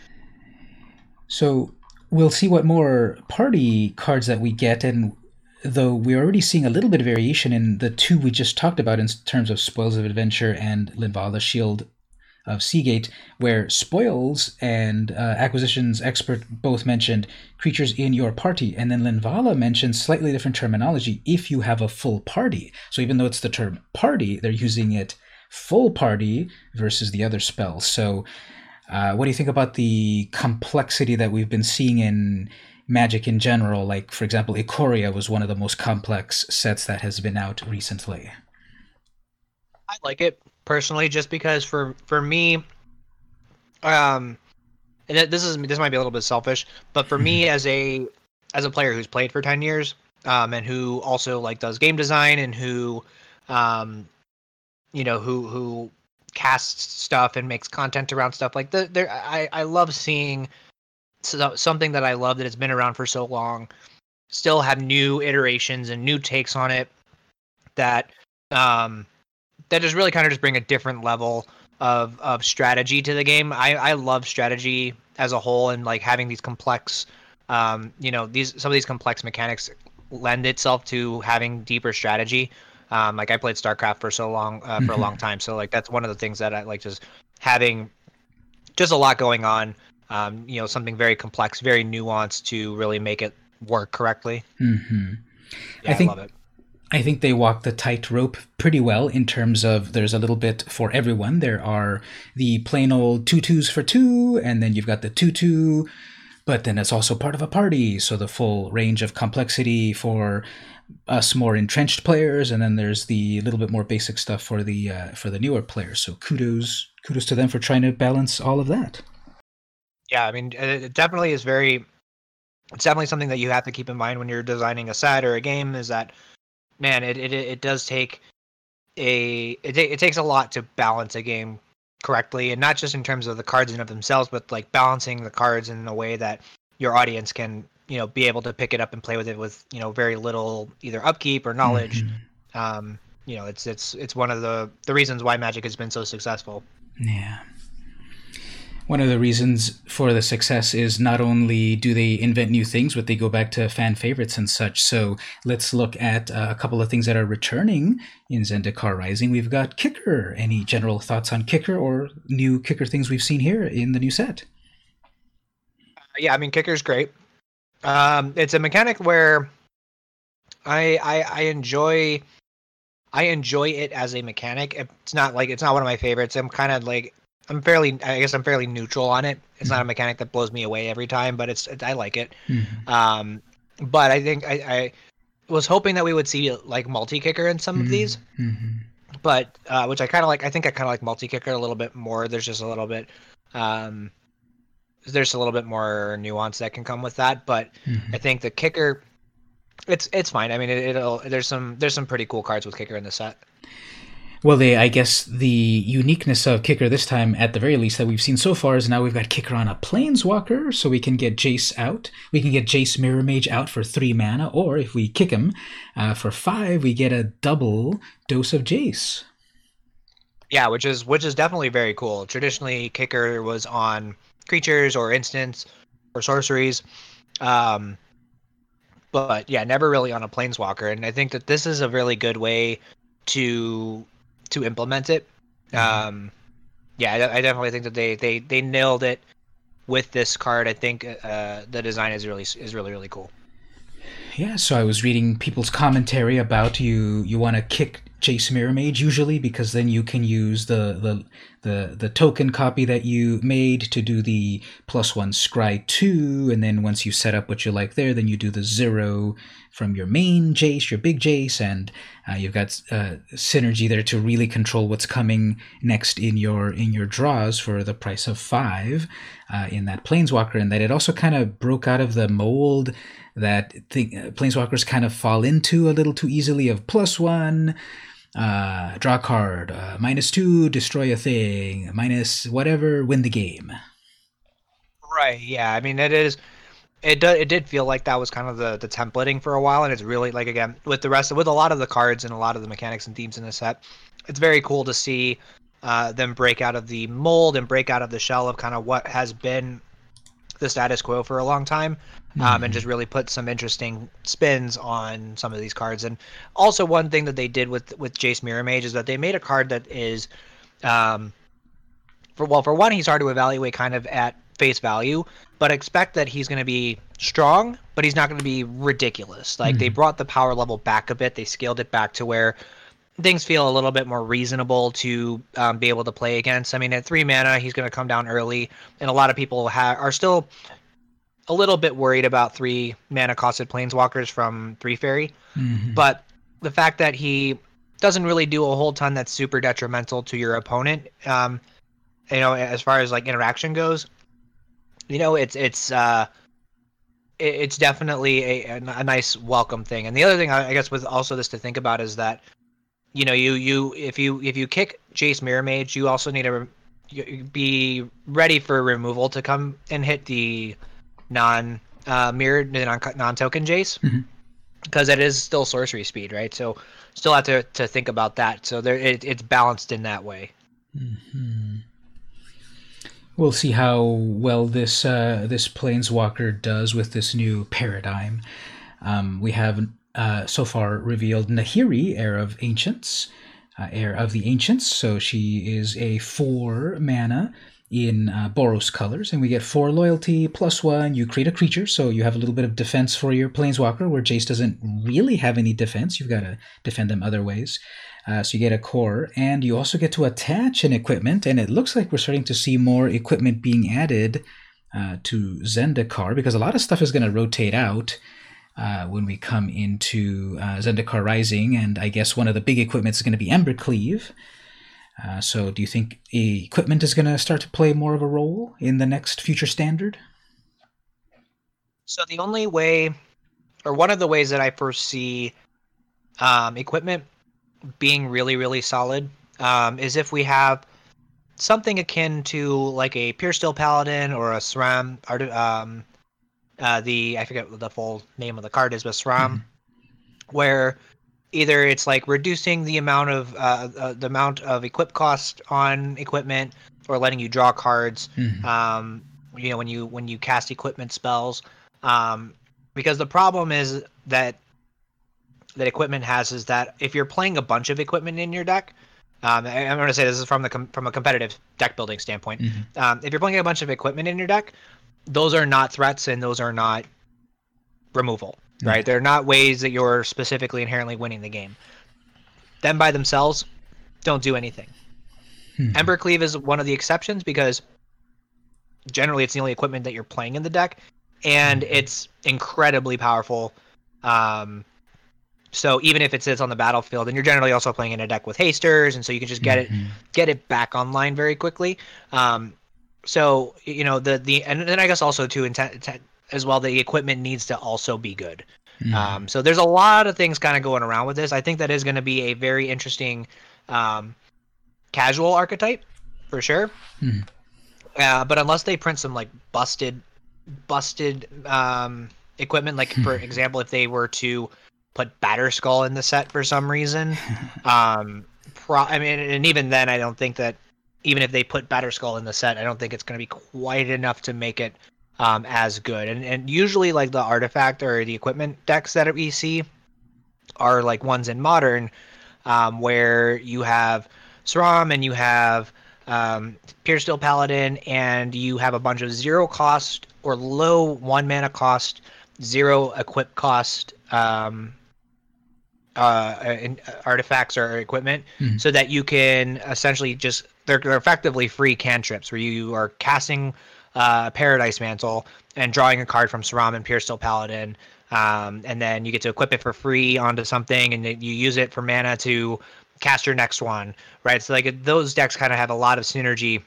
So we'll see what more party cards that we get, and though we're already seeing a little bit of variation in the two we just talked about in terms of Spoils of Adventure and Linvala Shield of Seagate, where Spoils and uh, Acquisitions Expert both mentioned creatures in your party, and then Linvala mentions slightly different terminology if you have a full party. So even though it's the term party, they're using it full party versus the other spells. So uh, what do you think about the complexity that we've been seeing in Magic in general? Like, for example, Ikoria was one of the most complex sets that has been out recently. I like it personally, just because for for me, um, and this is this might be a little bit selfish, but for me as a as a player who's played for ten years, um, and who also like does game design and who, um, you know, who who casts stuff and makes content around stuff like the there I, I love seeing so, something that I love that has been around for so long still have new iterations and new takes on it that um that just really kind of just bring a different level of of strategy to the game. I I love strategy as a whole and like having these complex um you know these some of these complex mechanics lend itself to having deeper strategy um, like I played StarCraft for so long uh, for a long time, so like that's one of the things that I like just having just a lot going on. Um, you know, something very complex, very nuanced to really make it work correctly. Mm-hmm. Yeah, I think. I, I think they walk the tightrope pretty well in terms of there's a little bit for everyone. There are the plain old two twos for two, and then you've got the two two, but then it's also part of a party. So the full range of complexity for us more entrenched players, and then there's the little bit more basic stuff for the uh, for the newer players. So kudos kudos to them for trying to balance all of that. Yeah, I mean, it definitely is very. It's definitely something that you have to keep in mind when you're designing a set or a game. Is that, man, it it, it does take a it, it takes a lot to balance a game correctly, and not just in terms of the cards in of themselves, but like balancing the cards in a way that your audience can you know be able to pick it up and play with it with you know very little either upkeep or knowledge. Mm-hmm. Um, you know, it's it's it's one of the the reasons why Magic has been so successful. Yeah. One of the reasons for the success is not only do they invent new things, but they go back to fan favorites and such. So let's look at uh, a couple of things that are returning in Zendikar Rising. We've got Kicker. Any general thoughts on Kicker or new Kicker things we've seen here in the new set? Uh, yeah, I mean, Kicker's great. Um, it's a mechanic where I, I I enjoy I enjoy it as a mechanic. It's not like it's not one of my favorites. I'm kind of like I'm fairly I guess I'm fairly neutral on it. It's mm-hmm. not a mm-hmm. mechanic that blows me away every time, but it's I like it. Mm-hmm. Um, but I think I, I was hoping that we would see like multi kicker in some mm-hmm. of these. Mm-hmm. But uh, which I kind of like. I think I kind of like multi kicker a little bit more. There's just a little bit. Um, there's a little bit more nuance that can come with that, but mm-hmm. I think the kicker, it's it's fine. I mean, it, will there's some there's some pretty cool cards with kicker in the set. Well, they I guess the uniqueness of kicker this time, at the very least, that we've seen so far is now we've got kicker on a planeswalker, so we can get Jace out. We can get Jace Mirror Mage out for three mana, or if we kick him uh, for five, we get a double dose of Jace. Yeah, which is which is definitely very cool. Traditionally, kicker was on creatures or instants or sorceries. Um, but yeah, never really on a planeswalker. And I think that this is a really good way to to implement it. Mm-hmm. Um, yeah, I, I, definitely think that they, they they nailed it with this card. I think uh, the design is really is really really cool. Yeah, so I was reading people's commentary about you. You want to kick Jace Mirror Mage usually because then you can use the the the the token copy that you made to do the plus one scry two, and then once you set up what you like there, then you do the zero from your main Jace, your big Jace, and uh, you've got uh, synergy there to really control what's coming next in your in your draws for the price of five uh, in that Planeswalker, and that it also kind of broke out of the mold that th- uh, Planeswalkers kind of fall into a little too easily of plus one. Uh, draw a card, uh, minus two, destroy a thing, minus whatever, win the game. Right. Yeah. I mean, it is it did, it did feel like that was kind of the the templating for a while and it's really like again with the rest of, with a lot of the cards and a lot of the mechanics and themes in the set it's very cool to see uh, them break out of the mold and break out of the shell of kind of what has been the status quo for a long time um, mm-hmm. and just really put some interesting spins on some of these cards and also one thing that they did with with jace mirror mage is that they made a card that is um for well for one he's hard to evaluate kind of at face value, but expect that he's going to be strong, but he's not going to be ridiculous. Like mm-hmm. they brought the power level back a bit, they scaled it back to where things feel a little bit more reasonable to um, be able to play against. I mean, at three mana, he's going to come down early, and a lot of people ha- are still a little bit worried about three mana costed planeswalkers from three fairy, mm-hmm. but the fact that he doesn't really do a whole ton that's super detrimental to your opponent. Um, you know, as far as like interaction goes, you know, it's it's uh, it's definitely a, a nice welcome thing. And the other thing I guess with also this to think about is that you know you you if you if you kick Jace Mirror Mage, you also need to be ready for removal to come and hit the non uh, mirrored non non token Jace. Mm-hmm because it is still sorcery speed, right? So still have to, to think about that. So there, it, it's balanced in that way. Mm-hmm. We'll see how well this uh, this planeswalker does with this new paradigm. Um, we have uh, so far revealed Nahiri, heir of ancients, uh, heir of the ancients. So she is a four mana in uh, Boros colors, and we get four loyalty plus one. You create a creature, so you have a little bit of defense for your planeswalker, where Jace doesn't really have any defense. You've got to defend them other ways. Uh, so you get a Kor, and you also get to attach an equipment, and it looks like we're starting to see more equipment being added uh, to Zendikar because a lot of stuff is going to rotate out uh, when we come into uh, Zendikar Rising, and I guess one of the big equipments is going to be Embercleave. Uh, so, do you think equipment is going to start to play more of a role in the next future standard? So, the only way, or one of the ways that I foresee um, equipment being really really solid um, is if we have something akin to like a pure steel paladin or a SRAM um, uh, the I forget what the full name of the card is, but SRAM, mm-hmm. where either it's like reducing the amount of uh, uh, the amount of equip cost on equipment, or letting you draw cards. Mm-hmm. Um, you know when you when you cast equipment spells, um, because the problem is that that equipment has is that if you're playing a bunch of equipment in your deck, um, I'm going to say this is from the com- from a competitive deck building standpoint. Mm-hmm. Um, if you're playing a bunch of equipment in your deck, those are not threats and those are not removal, mm-hmm. right? They're not ways that you're specifically inherently winning the game. Them by themselves don't do anything. Mm-hmm. Embercleave is one of the exceptions because generally it's the only equipment that you're playing in the deck, and mm-hmm. it's incredibly powerful. Um, so even if it sits on the battlefield, and you're generally also playing in a deck with hasters, and so you can just get mm-hmm. it get it back online very quickly. Um, so you know the the and then I guess also to intent, as well the equipment needs to also be good. Mm-hmm. Um, so there's a lot of things kind of going around with this. I think that is going to be a very interesting um, casual archetype for sure. Mm-hmm. Uh, but unless they print some like busted busted um, equipment, like for example, if they were to put Batterskull in the set for some reason. um, pro- I mean, and even then, I don't think that even if they put Batterskull in the set, I don't think it's going to be quite enough to make it um, as good. And and usually, like the artifact or the equipment decks that we see are like ones in modern, um, where you have SRAM and you have um, Pure Steel Paladin, and you have a bunch of zero cost or low one mana cost, zero equip cost um, uh, in, uh, artifacts or equipment, mm-hmm. so that you can essentially just they're, they're effectively free cantrips where you are casting uh, Paradise Mantle and drawing a card from Saramen Puresteel Paladin. Um, and then you get to equip it for free onto something, and you use it for mana to cast your next one, right? So like those decks kind of have a lot of synergy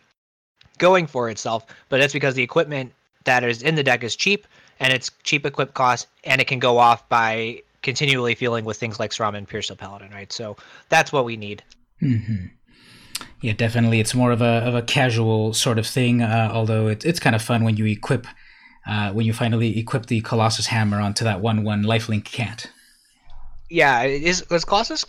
going for itself, but that's because the equipment that is in the deck is cheap, and it's cheap equip cost, and it can go off by continually feeling with things like Sram and Puresteel Paladin, right? So that's what we need. Mm-hmm. Yeah, definitely. It's more of a of a casual sort of thing. Uh, although it, it's kind of fun when you equip uh, when you finally equip the Colossus Hammer onto that one one lifelink cat. Yeah, is was Colossus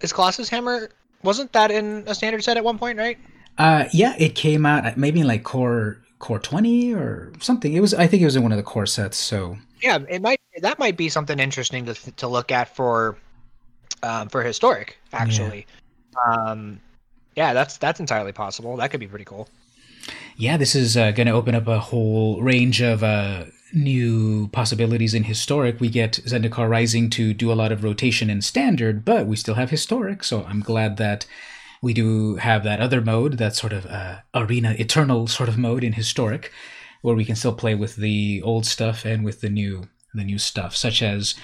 is Colossus Hammer wasn't that in a standard set at one point, right? Uh, yeah, it came out maybe in like core core twenty or something. It was I think it was in one of the core sets. So yeah, it might that might be something interesting to to look at for um, for historic actually. Yeah. Um, yeah, that's that's entirely possible. That could be pretty cool. Yeah, this is uh, going to open up a whole range of uh, new possibilities in historic. We get Zendikar Rising to do a lot of rotation in standard, but we still have historic. So I'm glad that we do have that other mode, that sort of uh, arena eternal sort of mode in historic, where we can still play with the old stuff and with the new the new stuff, such as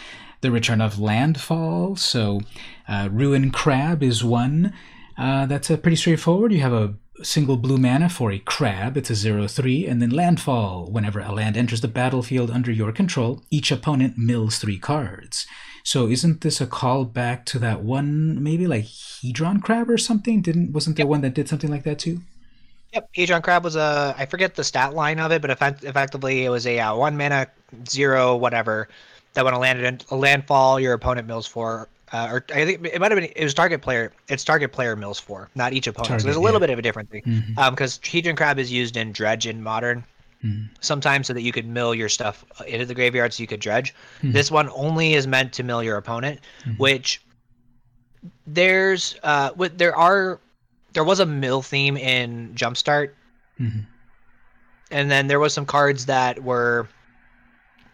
the return of landfall. So uh, ruin crab is one. Uh, that's a pretty straightforward. You have a single blue mana for a crab, it's a 0 3, and then landfall. Whenever a land enters the battlefield under your control, each opponent mills three cards. So isn't this a callback to that one, maybe like Hedron Crab or something? Didn't wasn't there yep. one that did something like that too? Yep, Hedron Crab was a I forget the stat line of it, but effect, effectively it was a uh, one mana zero whatever that when a land a landfall your opponent mills for uh, or I think it might have been it was target player. It's target player mills for, not each opponent. Target, so there's a little yeah. bit of a different thing. Because mm-hmm. um, Crab is used in Dredge in Modern. Mm-hmm. Sometimes so that you could mill your stuff into the graveyard so you could dredge. Mm-hmm. This one only is meant to mill your opponent, mm-hmm. which there's uh with there are there was a mill theme in Jumpstart. Mm-hmm. And then there was some cards that were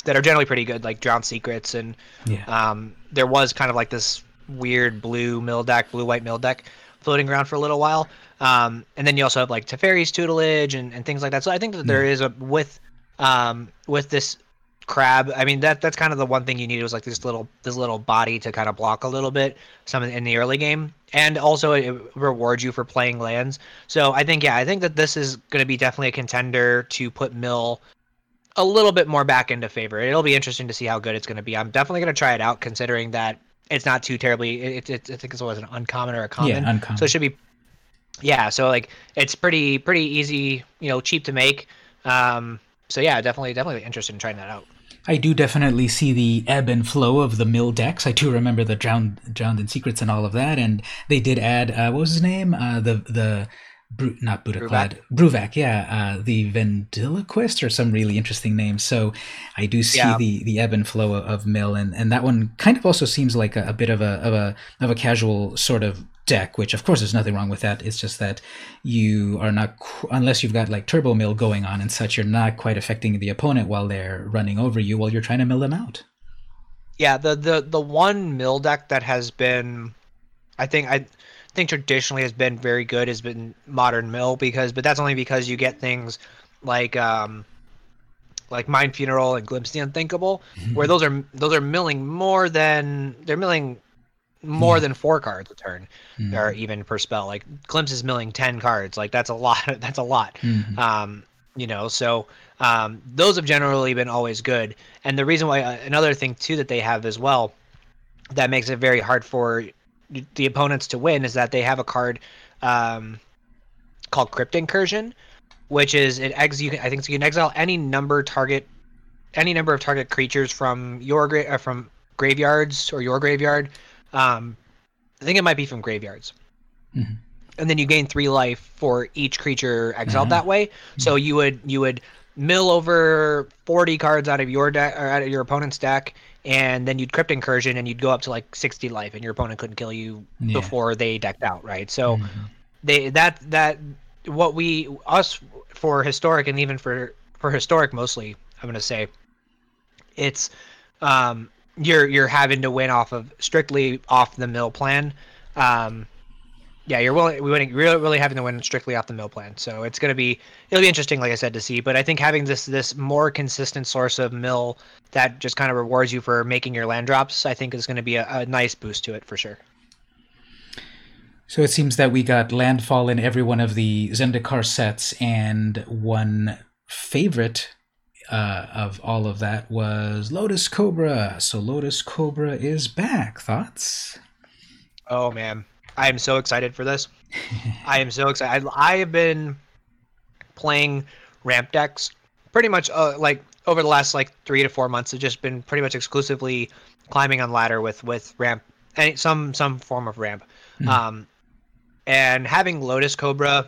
that are generally pretty good, like Drowned Secrets, and yeah. um, there was kind of like this weird blue mill deck, blue white mill deck floating around for a little while. Um, and then you also have like Teferi's tutelage and, and things like that. So I think that there is a with um, with this crab. I mean that that's kind of the one thing you need was like this little this little body to kind of block a little bit some in the early game, and also it rewards you for playing lands. So I think yeah, I think that this is going to be definitely a contender to put mill a little bit more back into favor. It'll be interesting to see how good it's going to be. I'm definitely going to try it out, considering that it's not too terribly. It, it, I think it's was an uncommon or a common. Yeah, uncommon. So it should be. Yeah, so like it's pretty pretty easy, you know, cheap to make. Um, so yeah, definitely definitely interested in trying that out. I do definitely see the ebb and flow of the mill decks. I do remember the drowned, drowned in secrets and all of that, and they did add uh, what was his name? Uh, the the Bru- not Budaclad, Bruvac, yeah, uh, the Vendiloquist or some really interesting name. So I do see yeah. the the ebb and flow of Mill, and, and that one kind of also seems like a, a, bit of a of a of a casual sort of deck. Which of course there's nothing wrong with that. It's just that you are not unless you've got like Turbo Mill going on and such, you're not quite affecting the opponent while they're running over you while you're trying to mill them out. Yeah, the the the one mill deck that has been, I think I think traditionally has been very good has been modern mill because but that's only because you get things like um like mind funeral and glimpse the unthinkable mm-hmm. where those are those are milling more than they're milling more than four cards a turn mm-hmm. or even per spell like glimpse is milling 10 cards like that's a lot that's a lot mm-hmm. um you know so um those have generally been always good and the reason why uh, another thing too that they have as well that makes it very hard for the opponents to win is that they have a card um, called Crypt Incursion, which is it ex you can I think so you can exile any number target any number of target creatures from your gra- uh, from graveyards or your graveyard. Um, I think it might be from graveyards. Mm-hmm. And then you gain three life for each creature exiled mm-hmm. that way. So you would you would mill over 40 cards out of your deck or out of your opponent's deck and then you'd crypt incursion and you'd go up to like 60 life and your opponent couldn't kill you yeah. before they decked out right so mm-hmm. they that that what we us for historic and even for for historic mostly i'm going to say it's um you're you're having to win off of strictly off the mill plan. Um, yeah, you're willing, we winning really really having to win strictly off the mill plan. So it's gonna be it'll be interesting, like I said, to see. But I think having this this more consistent source of mill that just kind of rewards you for making your land drops, I think is going to be a, a nice boost to it for sure. So it seems that we got landfall in every one of the Zendikar sets, and one favorite uh, of all of that was Lotus Cobra. So Lotus Cobra is back. Thoughts? Oh man, I am so excited for this. I am so excited. I, I have been playing ramp decks pretty much uh, like over the last like three to four months. It's just been pretty much exclusively climbing on ladder with with ramp and some some form of ramp. Mm. Um, and having Lotus Cobra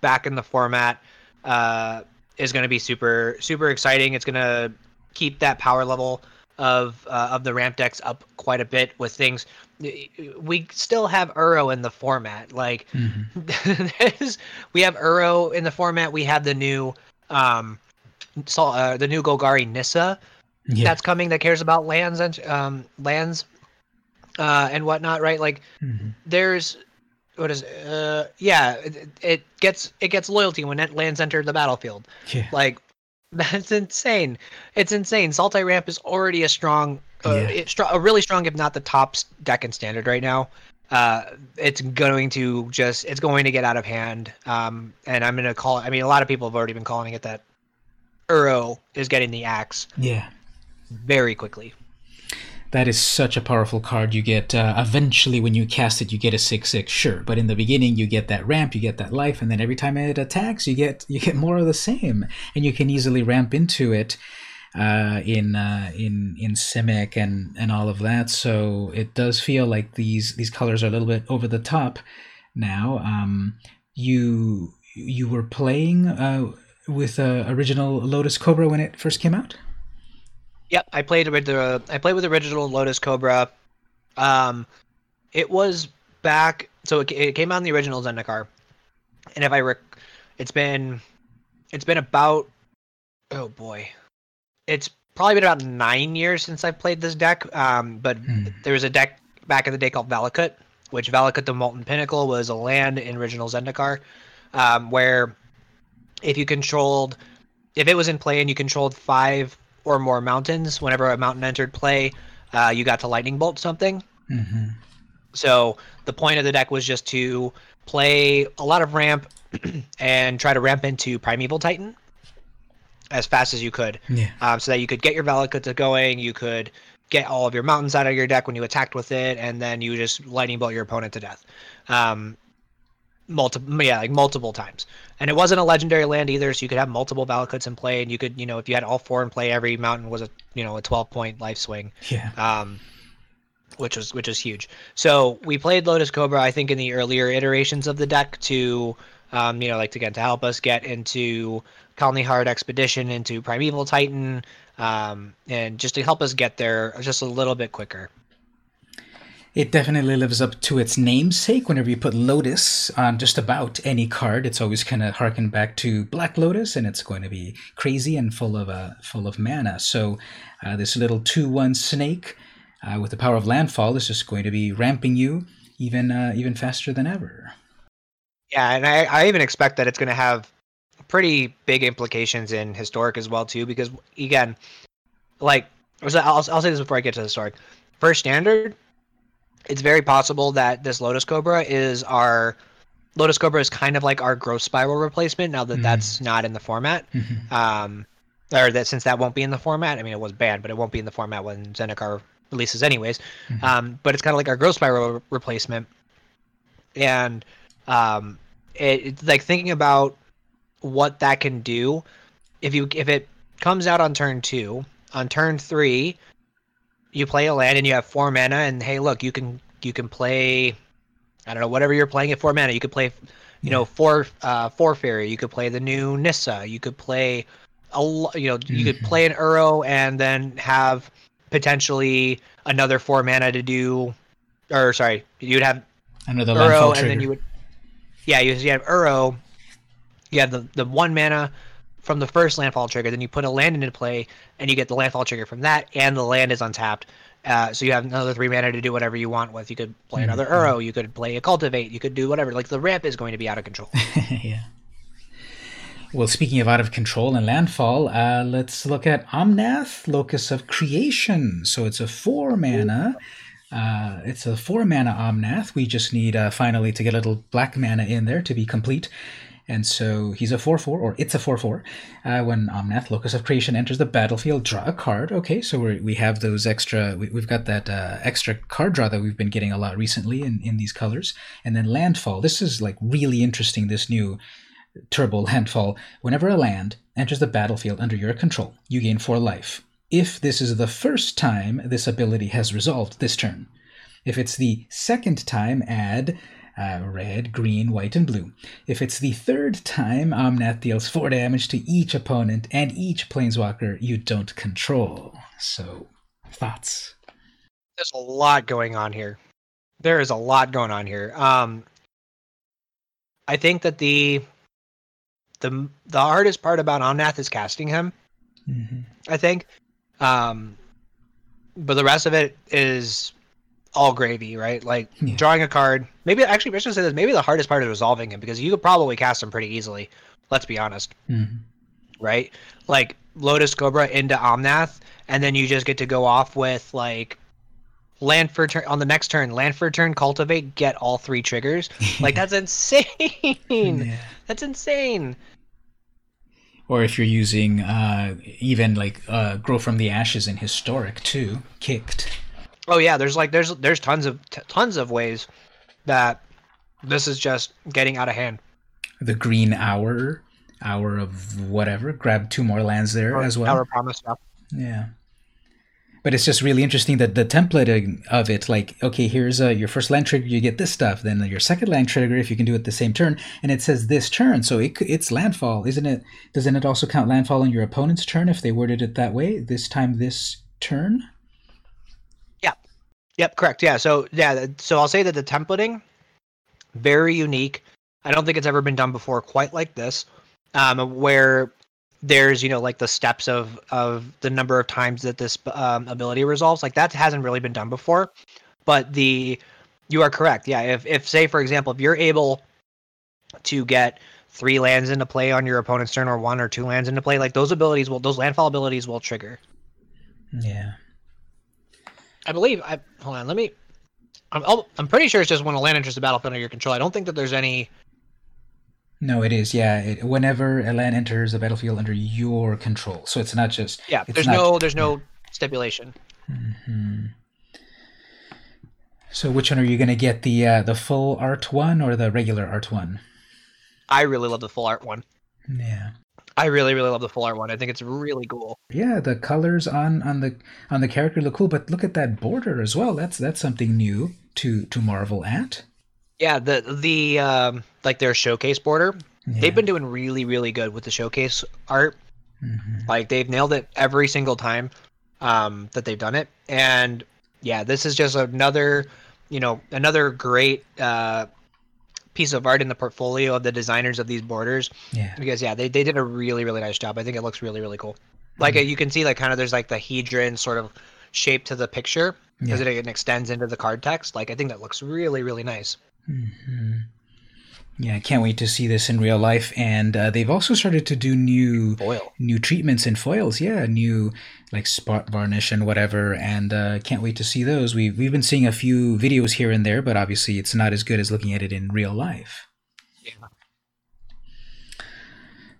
back in the format uh, is going to be super super exciting. It's going to keep that power level of uh, of the ramp decks up quite a bit with things. We still have Uro in the format. Like mm-hmm. we have Uro in the format. We have the new um, so, uh, the new Golgari Nissa yeah. that's coming that cares about lands and um, lands uh, and whatnot. Right? Like mm-hmm. there's what is it? uh yeah it, it, gets it gets loyalty when it lands enter the battlefield yeah. like that's insane. It's insane. Sultai ramp is already a strong uh, yeah. it's a really strong if not the top deck in standard right now. Uh it's going to just it's going to get out of hand. Um and i'm gonna call it i mean a lot of people have already been calling it that uro is getting the axe yeah. very quickly that is such a powerful card. You get uh, eventually when you cast it, you get a six six, sure, but in the beginning you get that ramp, you get that life, and then every time it attacks, you get you get more of the same, and you can easily ramp into it uh, in uh, in in Simic and and all of that. So it does feel like these these colors are a little bit over the top now. Um, you you were playing uh, with uh, original Lotus Cobra when it first came out. Yep, I played with the I played with the original Lotus Cobra. Um, it was back, so it, it came out in the original Zendikar, and if I rec, it's been, it's been about, oh boy, it's probably been about nine years since I've played this deck. Um, but hmm. there was a deck back in the day called Valakut, which Valakut the Molten Pinnacle was a land in original Zendikar, um, where if you controlled, if it was in play and you controlled five or more mountains. Whenever a mountain entered play, uh, you got to lightning bolt something. Mm-hmm. So the point of the deck was just to play a lot of ramp and try to ramp into Primeval Titan as fast as you could. Yeah. Um, so that you could get your Valakuts going, you could get all of your mountains out of your deck when you attacked with it, and then you just lightning bolt your opponent to death. Um, multiple yeah like multiple times and it wasn't a legendary land either so you could have multiple valakuts in play and you could you know if you had all four in play every mountain was a you know a 12 point life swing. Yeah. Um which was which was huge. So we played lotus cobra i think in the earlier iterations of the deck to um you know like again to help us get into Khalni Heart Expedition into primeval titan um and just to help us get there just a little bit quicker it definitely lives up to its namesake. Whenever you put Lotus on just about any card, it's always kind of harken back to Black Lotus, and it's going to be crazy and full of uh, full of mana. So uh, this little two-one snake uh, with the power of landfall is just going to be ramping you even uh, even faster than ever. Yeah, and I, I even expect that it's going to have pretty big implications in historic as well too, because again, like I'll, I'll say this before I get to the historic. First standard, it's very possible that this Lotus Cobra is our Lotus Cobra is kind of like our growth spiral replacement. Now that mm-hmm. that's not in the format, mm-hmm. um, or that since that won't be in the format. I mean, it was banned, but it won't be in the format when Zendikar releases, anyways. Mm-hmm. Um, but it's kind of like our growth spiral re- replacement, and um, it, it's like thinking about what that can do. If you if it comes out on turn two, on turn three, you play a land and you have four mana, and hey, look, you can you can play, I don't know, whatever you're playing at four mana. You could play, you know, four uh, four fairy. You could play the new Nissa. You could play a you know you could mm-hmm. play an Uro and then have potentially another four mana to do, or sorry, you'd have another Uro and then you would, yeah, you, you have Uro. You have the the one mana from the first landfall trigger. Then you put a land into play, and you get the landfall trigger from that, and the land is untapped. Uh, so you have another three mana to do whatever you want with. You could play another Mm-hmm. Uro, you could play a Cultivate, you could do whatever. Like the ramp is going to be out of control. yeah. Well, speaking of out of control and landfall, uh, let's look at Omnath, Locus of Creation. So it's a four mana. Uh, it's a four mana Omnath. We just need uh, finally to get a little black mana in there to be complete. And so he's a 4 4, or it's a 4 4. Uh, when Omnath, Locus of Creation, enters the battlefield, draw a card. Okay, so we we have those extra, we, we've got that uh, extra card draw that we've been getting a lot recently in, in these colors. And then Landfall. This is like really interesting, this new Turbo Landfall. Whenever a land enters the battlefield under your control, you gain 4 life. If this is the first time this ability has resolved this turn. If it's the second time, add uh, red, green, white, and blue. If it's the third time, Omnath deals 4 damage to each opponent and each planeswalker you don't control. So, thoughts? There's a lot going on here. There is a lot going on here. Um, I think that the the the hardest part about Omnath is casting him. hmm I think, um, but the rest of it is all gravy, right? Like Yeah. drawing a card. Maybe actually, I should say this. Maybe the hardest part is resolving him because you could probably cast him pretty easily. Let's be honest, hmm right? Like Lotus Cobra into Omnath, and then you just get to go off with like land for turn on the next turn. Land for turn, cultivate, get all three triggers. Like that's insane. Yeah. That's insane. Or if you're using uh, even like uh, Grow from the Ashes in Historic too, kicked. Oh yeah, there's like there's there's tons of t- tons of ways that this is just getting out of hand. The Green Hour, Hour of whatever, grab two more lands there Or as well. Tower Promise stuff. Yeah. But it's just really interesting that the template of it, like, okay, here's uh, your first land trigger, you get this stuff. Then your second land trigger, if you can do it the same turn, and it says this turn, so it, it's landfall, isn't it? Doesn't it also count landfall on your opponent's turn if they worded it that way? This time, this turn. Yep, correct. Yeah. So yeah, so I'll say that the templating very unique. I don't think it's ever been done before quite like this. Um, where there's you know like the steps of of the number of times that this um, ability resolves like that hasn't really been done before but the you are correct yeah if if say for example if you're able to get three lands into play on your opponent's turn or one or two lands into play like those abilities will those landfall abilities will trigger Yeah. I believe I hold on. Let me. I'm I'll- I'm pretty sure it's just when a land enters the battlefield under your control. I don't think that there's any. No, it is. Yeah. It, whenever a land enters the battlefield under your control. So it's not just. Yeah, there's not- no there's no stipulation. hmm So which one are you going to get? The uh, the full art one or the regular art one? I really love the full art one. Yeah. I really really love the full art one. I think it's really cool. Yeah, the colors on on the on the character look cool, but look at that border as well. That's that's something new to to marvel at. Yeah, the the um like their showcase border. Yeah. They've been doing really really good with the showcase art. Mhm. Like they've nailed it every single time um, that they've done it. And yeah, this is just another, you know, another great uh, piece of art in the portfolio of the designers of these borders. Yeah. Because yeah, they, they did a really really nice job. I think it looks really really cool. Like uh, you can see, like kind of there's like the hedron sort of shape to the picture because Yeah. it, it extends into the card text. Like I think that looks really really nice. hmm Yeah, I can't wait to see this in real life. And uh, they've also started to do new Foil. new treatments and foils. Yeah, new like spot varnish and whatever. And uh, can't wait to see those. We we've been seeing a few videos here and there, but obviously it's not as good as looking at it in real life. Yeah.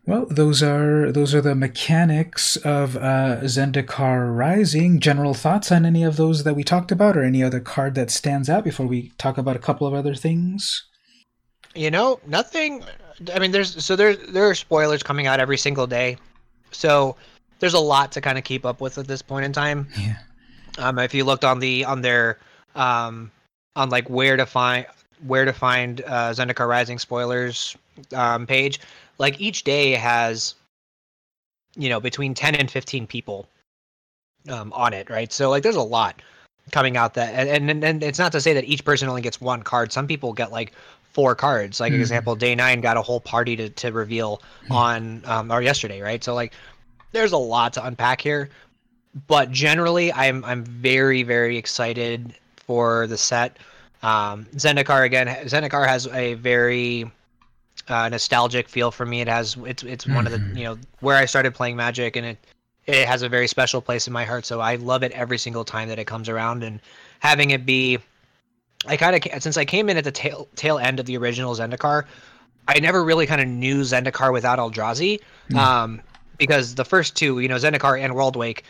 Well, those are those are the mechanics of uh, Zendikar Rising. General thoughts on any of those that we talked about, or any other card that stands out before we talk about a couple of other things? You know, nothing. I mean, there's so there there are spoilers coming out every single day, so there's a lot to kind of keep up with at this point in time. Yeah. Um, if you looked on the on their um on like where to find where to find uh, Zendikar Rising spoilers um, page, like each day has you know between ten and fifteen people um, on it, right? So like there's a lot. coming out that and, and and it's not to say that each person only gets one card. Some people get like four cards. Like mm example, Day9 got a whole party to, to reveal mm on um, or yesterday, right? So like there's a lot to unpack here. But generally I'm I'm very, very excited for the set. Um Zendikar again Zendikar has a very uh, nostalgic feel for me. It has it's it's mm-hmm. one of the mm-hmm. you know where I started playing Magic, and it it has a very special place in my heart. So I love it every single time that it comes around, and having it be, I kind of since I came in at the tail tail end of the original Zendikar, I never really kind of knew Zendikar without Eldrazi, mm. um, because the first two, you know, Zendikar and Worldwake,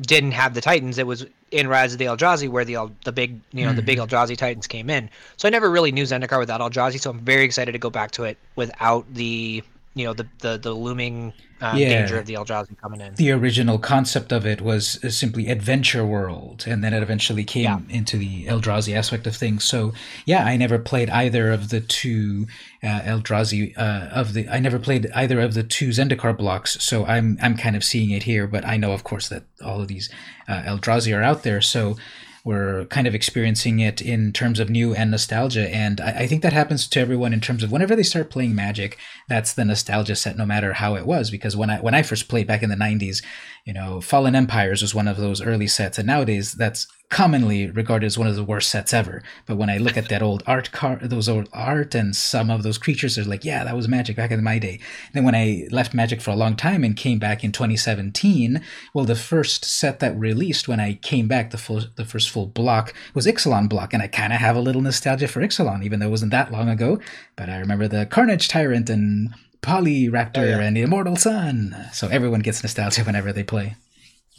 didn't have the Titans. It was in Rise of the Eldrazi where the the big you know mm. the big mm-hmm. Eldrazi Titans came in. So I never really knew Zendikar without Eldrazi. So I'm very excited to go back to it without the you know the the, the looming uh, yeah. danger of the Eldrazi coming in. The original concept of it was simply adventure world, and then it eventually came yeah. into the Eldrazi aspect of things. So yeah, I never played either of the two uh, Eldrazi uh, of the. I never played either of the two Zendikar blocks, so I'm I'm kind of seeing it here. But I know, of course, that all of these uh, Eldrazi are out there. So we're kind of experiencing it in terms of new and nostalgia. And I, I, think that happens to everyone in terms of whenever they start playing Magic, that's the nostalgia set, no matter how it was. Because when I when I first played back in the '90s, you know, Fallen Empires was one of those early sets, and nowadays that's commonly regarded as one of the worst sets ever. But when I look at that old art car, those old art and some of those creatures, they're like, yeah, that was Magic back in my day. And then when I left Magic for a long time and came back in 2017, well, the first set that released when I came back, the full, the first full block was Ixalan block, and I kind of have a little nostalgia for Ixalan, even though it wasn't that long ago. But I remember the Carnage Tyrant and Polyraptor oh, yeah. and the Immortal Sun. So everyone gets nostalgia whenever they play.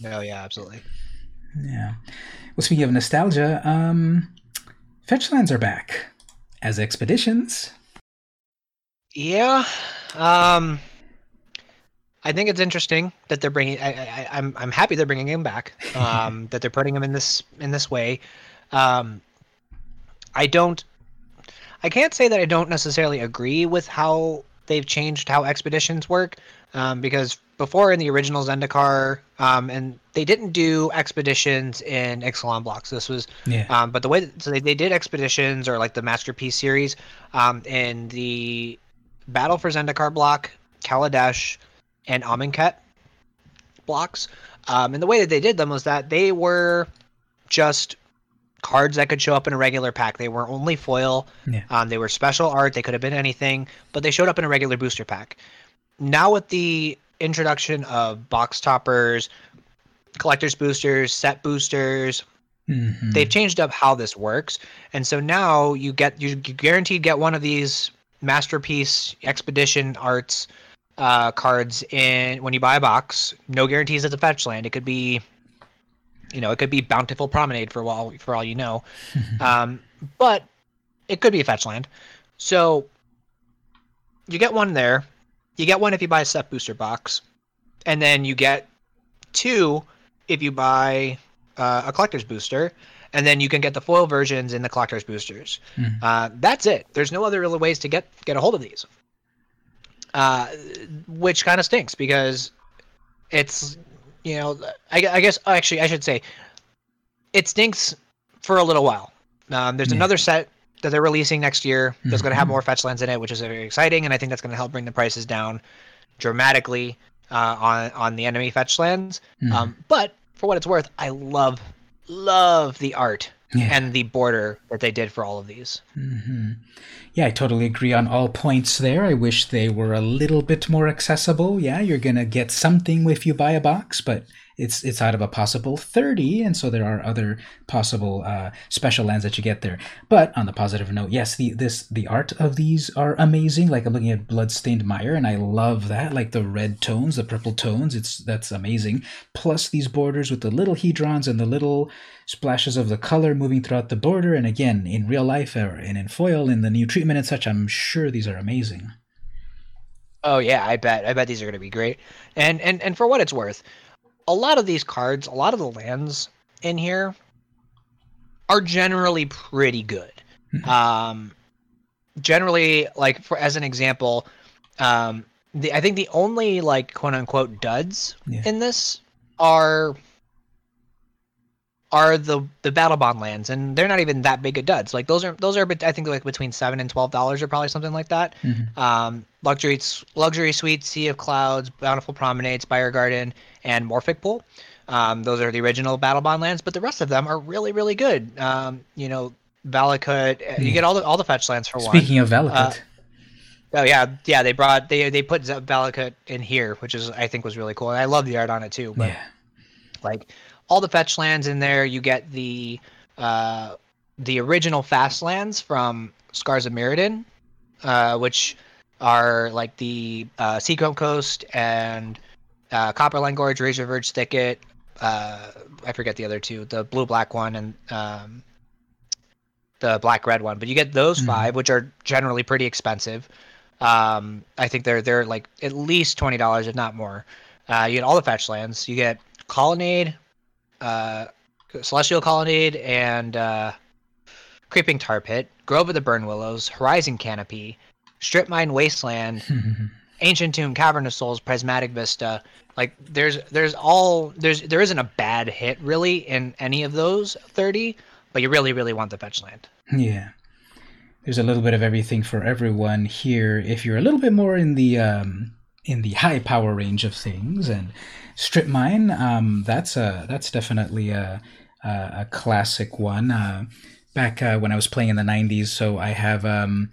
Oh yeah, absolutely. Yeah. Well, speaking of nostalgia, um, fetch lands are back as expeditions. Yeah, um, I think it's interesting that they're bringing. I, I, I'm I'm happy they're bringing him back. Um, that they're putting him in this in this way. Um, I don't. I can't say that I don't necessarily agree with how they've changed how expeditions work um, because before in the original Zendikar, um, and they didn't do expeditions in Ixalan blocks. This was, yeah. um, but the way that, so they, they did expeditions or like the Masterpiece series um, in the Battle for Zendikar block, Kaladesh, and Amonkhet blocks. Um, and the way that they did them was that they were just cards that could show up in a regular pack. They were only foil. Yeah. Um, they were special art. They could have been anything, but they showed up in a regular booster pack. Now with the introduction of box toppers, collectors boosters, set boosters, mm-hmm. they've changed up how this works, and so now you get you guaranteed get one of these masterpiece expedition arts uh, cards in when you buy a box. No guarantees it's a fetch land. It could be you know, it could be Bountiful Promenade for all for all you know, um, but it could be a fetch land. So you get one there. You get one if you buy a set booster box, and then you get two if you buy uh, a collector's booster, and then you can get the foil versions in the collector's boosters. Mm. Uh, that's it. There's no other real ways to get get a hold of these, uh, which kind of stinks because it's you know, I, I, guess actually I should say it stinks for a little while. Um, there's yeah. another set that they're releasing next year that's mm-hmm. going to have more fetch lands in it, which is very exciting, and I think that's going to help bring the prices down dramatically uh, on on the enemy fetch lands. Mm-hmm. Um, but for what it's worth, I love love the art yeah. and the border that they did for all of these. Mm-hmm. Yeah, I totally agree on all points there. I wish they were a little bit more accessible. Yeah, you're going to get something if you buy a box, but it's it's out of a possible 30 and so there are other possible uh, special lands that you get there. But on the positive note yes the this the art of these are amazing. Like i'm looking at bloodstained mire and i love that. Like the red tones the purple tones it's that's amazing. Plus these borders with the little hedrons and the little splashes of the color moving throughout the border and again in real life or, and in foil in the new treatment and such i'm sure these are amazing. Oh yeah i bet. I bet these are going to be great. And and and for what it's worth a lot of these cards, a lot of the lands in here are generally pretty good. Mm-hmm. Um, generally, like for as an example, um, the I think the only like quote unquote duds yeah. in this are are the the battle bond lands, and they're not even that big of duds. Like those are those are I think like between seven and twelve dollars or probably something like that. Mm-hmm. Um, luxury luxury suite, Sea of Clouds, Bountiful Promenade, Spire Garden, and Morphic Pool. Um, those are the original battle bond lands, but the rest of them are really really good. Um, you know, Valakut, mm. you get all the all the fetch lands for Speaking one. Speaking of Valakut. Uh, Oh yeah, yeah. They brought they they put Valakut in here, which is I think was really cool, and I love the art on it too. But, yeah. Like all the fetch lands in there, you get the uh, the original fast lands from Scars of Mirrodin, uh, which are like the uh, Seachrome Coast and uh, Copperline Gorge, Razorverge Thicket. Uh, I forget the other two, the blue black one and um, the black red one. But you get those mm-hmm. five, which are generally pretty expensive. Um, I think they're they're like at least twenty dollars, if not more. Uh, you get all the fetch lands. You get Colonnade, uh, Celestial Colonnade, and uh, Creeping Tar Pit, Grove of the Burnwillows, Horizon Canopy, Strip Mine Wasteland, Ancient Tomb, Cavern of Souls, Prismatic Vista. Like there's there's all there's there isn't a bad hit really in any of those thirty, but you really really want the fetch land. Yeah there's a little bit of everything for everyone here. If you're a little bit more in the um, in the high power range of things, and Strip Mine, um, that's a that's definitely a a, a classic one. Uh, back uh, when I was playing in the '90s, so I have um,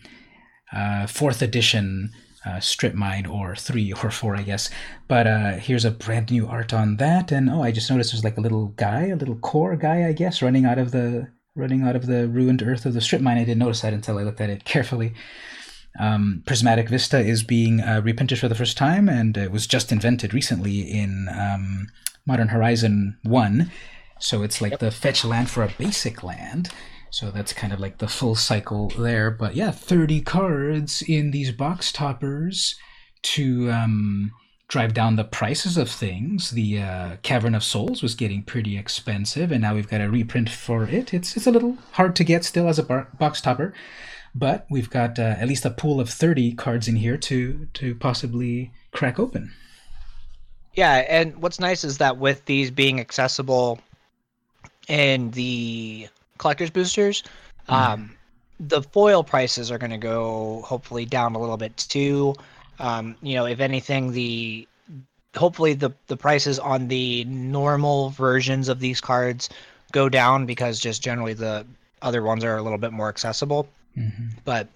uh, fourth edition. Uh, strip mine or three or four i guess but uh, here's a brand new art on that and oh i just noticed there's like a little guy a little Kor guy i guess running out of the running out of the ruined earth of the strip mine. I didn't notice that until I looked at it carefully. Um, Prismatic Vista is being uh, reprinted for the first time, and it was just invented recently in um, Modern Horizon 1. So it's like yep. the fetch land for a basic land. So that's kind of like the full cycle there. But yeah, 30 cards in these box toppers to um, drive down the prices of things. The uh, Cavern of Souls was getting pretty expensive, and now we've got a reprint for it. It's it's a little hard to get still as a bar- box topper, but we've got uh, at least a pool of thirty cards in here to to possibly crack open. Yeah, and what's nice is that with these being accessible in the collector's boosters, mm. um, the foil prices are going to go hopefully down a little bit too. Um, you know, if anything, the hopefully the the prices on the normal versions of these cards go down because just generally the other ones are a little bit more accessible. Mm-hmm. But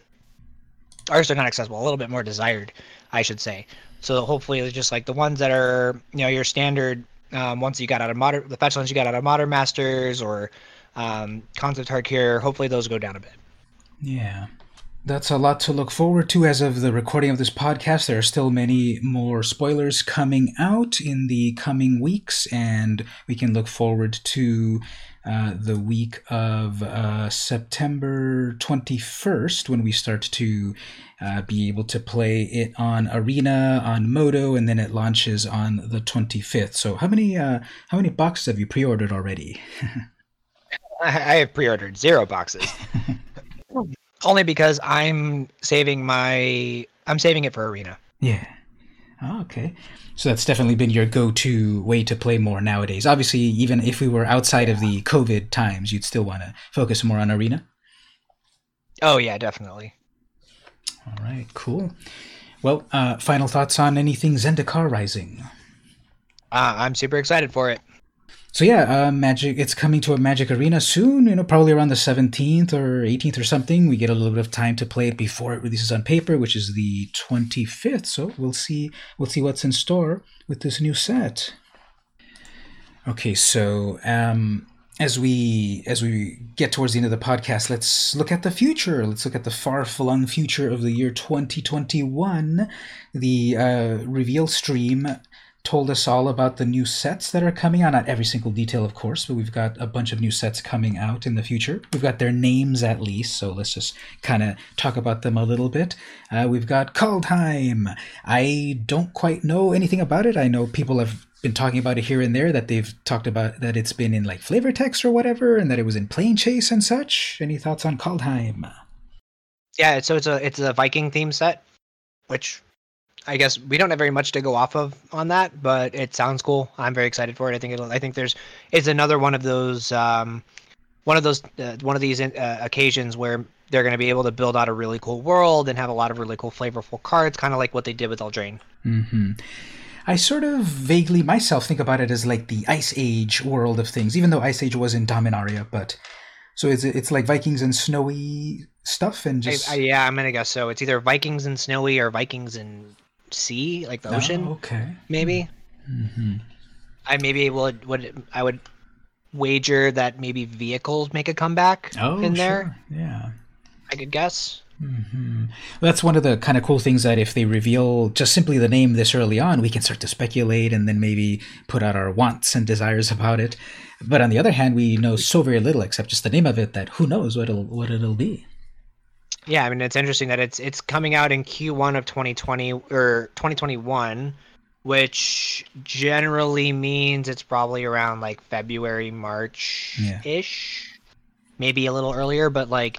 ours are not accessible, a little bit more desired, I should say. So hopefully, it's just like the ones that are you know your standard um, once you got out of modern the fetch ones you got out of modern masters or um, Khans of Tarkir. Hopefully, those go down a bit. Yeah that's a lot to look forward to as of the recording of this podcast. There are still many more spoilers coming out in the coming weeks, and we can look forward to uh, the week of uh, September 21st when we start to uh, be able to play it on Arena, on Moto, and then it launches on the 25th. So, how many uh, how many boxes have you pre-ordered already? I have pre-ordered zero boxes. Only because I'm saving my I'm saving it for arena. Yeah. Oh, okay. So that's definitely been your go-to way to play more nowadays. Obviously, even if we were outside of the COVID times, you'd still want to focus more on arena. Oh yeah, definitely. All right, cool. Well, uh, final thoughts on anything Zendikar Rising? Uh, I'm super excited for it so yeah, uh, Magic. It's coming to a Magic Arena soon. You know, probably around the seventeenth or eighteenth or something. We get a little bit of time to play it before it releases on paper, which is the twenty fifth. So we'll see. We'll see what's in store with this new set. Okay, so um, as we as we get towards the end of the podcast, let's look at the future. Let's look at the far flung future of the year 2021. The uh, reveal stream told us all about the new sets that are coming out. Not every single detail, of course, but we've got a bunch of new sets coming out in the future. We've got their names at least, so let's just kind of talk about them a little bit. Uh, we've got Kaldheim. I don't quite know anything about it. I know people have been talking about it here and there that they've talked about that it's been in like flavor text or whatever, and that it was in Planechase and such. Any thoughts on Kaldheim? Yeah, so it's a it's a Viking theme set, which I guess we don't have very much to go off of on that, but it sounds cool. I'm very excited for it. I think it'll. I think there's it's another one of those um, one of those uh, one of these uh, occasions where they're going to be able to build out a really cool world and have a lot of really cool flavorful cards, kind of like what they did with Eldraine. Mm-hmm. I sort of vaguely myself think about it as like the Ice Age world of things, even though Ice Age was in Dominaria. But so it's it's like Vikings and snowy stuff, and just I, I, yeah, I'm gonna guess so. It's either Vikings and snowy or Vikings and sea, like the ocean. Oh, okay, maybe. Mm-hmm. I maybe would would I would wager that maybe vehicles make a comeback oh, in sure. there. Yeah, I could guess. Mm-hmm. Well, that's one of the kind of cool things that if they reveal just simply the name this early on, we can start to speculate and then maybe put out our wants and desires about it. But on the other hand, we know so very little except just the name of it that who knows what it'll what it'll be. Yeah, I mean it's interesting that it's it's coming out in Q1 of 2020 or 2021, which generally means it's probably around like February, March ish, yeah. maybe a little earlier, but like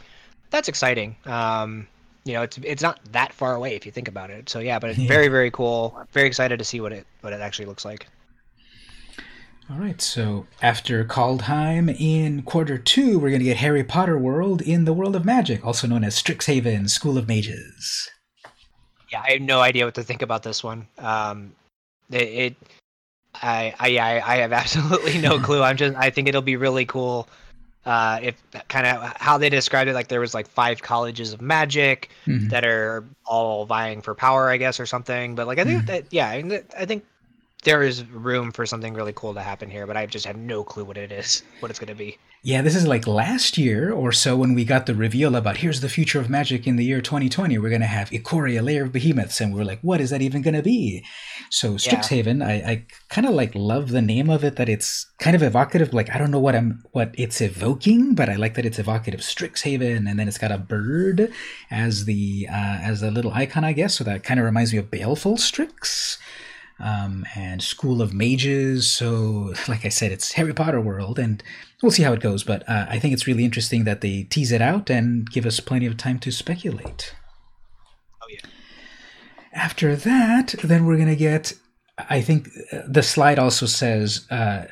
that's exciting. Um, you know, it's it's not that far away if you think about it. So yeah, but it's yeah. very very cool. Very excited to see what it what it actually looks like. All right, so after Kaldheim in quarter two, we're going to get Harry Potter World in the World of Magic, also known as Strixhaven School of Mages. Yeah, I have no idea what to think about this one. Um, it, it I, I, I have absolutely no clue. I'm just, I think it'll be really cool uh, if kind of how they described it, like there was like five colleges of magic mm-hmm. that are all vying for power, I guess, or something. But like I think mm-hmm. that yeah, I, I think there is room for something really cool to happen here, but I just have no clue what it is, what it's going to be. Yeah, this is like last year or so when we got the reveal about here's the future of magic in the year 2020. We're going to have Ikoria, Lair of Behemoths, and we're like, what is that even going to be? So Strixhaven, yeah. I, I kind of like love the name of it. That it's kind of evocative. Like I don't know what I'm what it's evoking, but I like that it's evocative. Strixhaven, and then it's got a bird as the uh, as the little icon, I guess. So that kind of reminds me of Baleful Strix um, and School of Mages. So, like I said, it's Harry Potter world, and we'll see how it goes. But uh, I think it's really interesting that they tease it out and give us plenty of time to speculate. Oh yeah. After that, then we're gonna get. I think uh, the slide also says uh,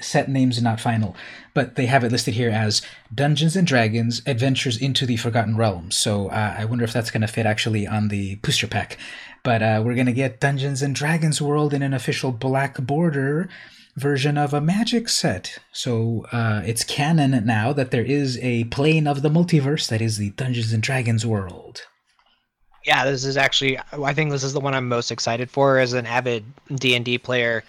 set names not final, but they have it listed here as Dungeons and Dragons: Adventures into the Forgotten Realms. So uh, I wonder if that's going to fit actually on the booster pack. But uh, we're going to get Dungeons and Dragons World in an official black border version of a magic set. So uh, it's canon now that there is a plane of the multiverse that is the Dungeons and Dragons world. Yeah, this is actually I think this is the one I'm most excited for as an avid D&D player.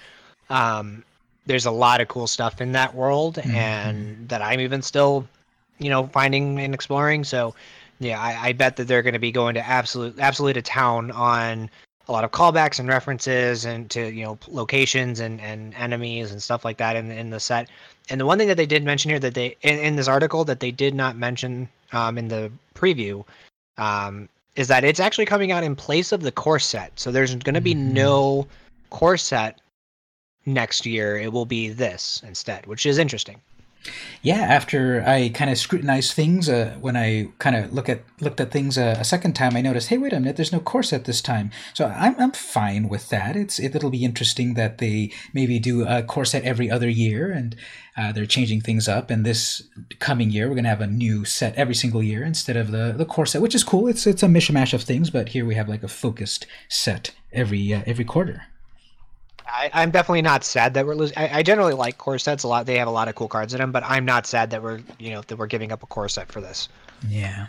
Um, there's a lot of cool stuff in that world mm-hmm. and that I'm even still, you know, finding and exploring. So yeah, I, I bet that they're going to be going to absolute absolute to town on a lot of callbacks and references and to you know locations and and enemies and stuff like that in in the set. And the one thing that they did mention here that they in, in this article that they did not mention um, in the preview um, is that it's actually coming out in place of the core set. So there's going to be mm-hmm. no core set next year. It will be this instead, which is interesting. Yeah, after I kind of scrutinized things, uh, when I kind of look at looked at things uh, a second time, I noticed, hey, wait a minute, there's no core set this time. So I'm I'm fine with that. It's it, it'll be interesting that they maybe do a core set every other year, and uh, they're changing things up. And this coming year, we're gonna have a new set every single year instead of the the core set, which is cool. It's it's a mishmash of things, but here we have like a focused set every uh, every quarter. I, am definitely not sad that we're losing. I, I, generally like core sets a lot. They have a lot of cool cards in them, but I'm not sad that we're you know that we're giving up a core set for this. Yeah.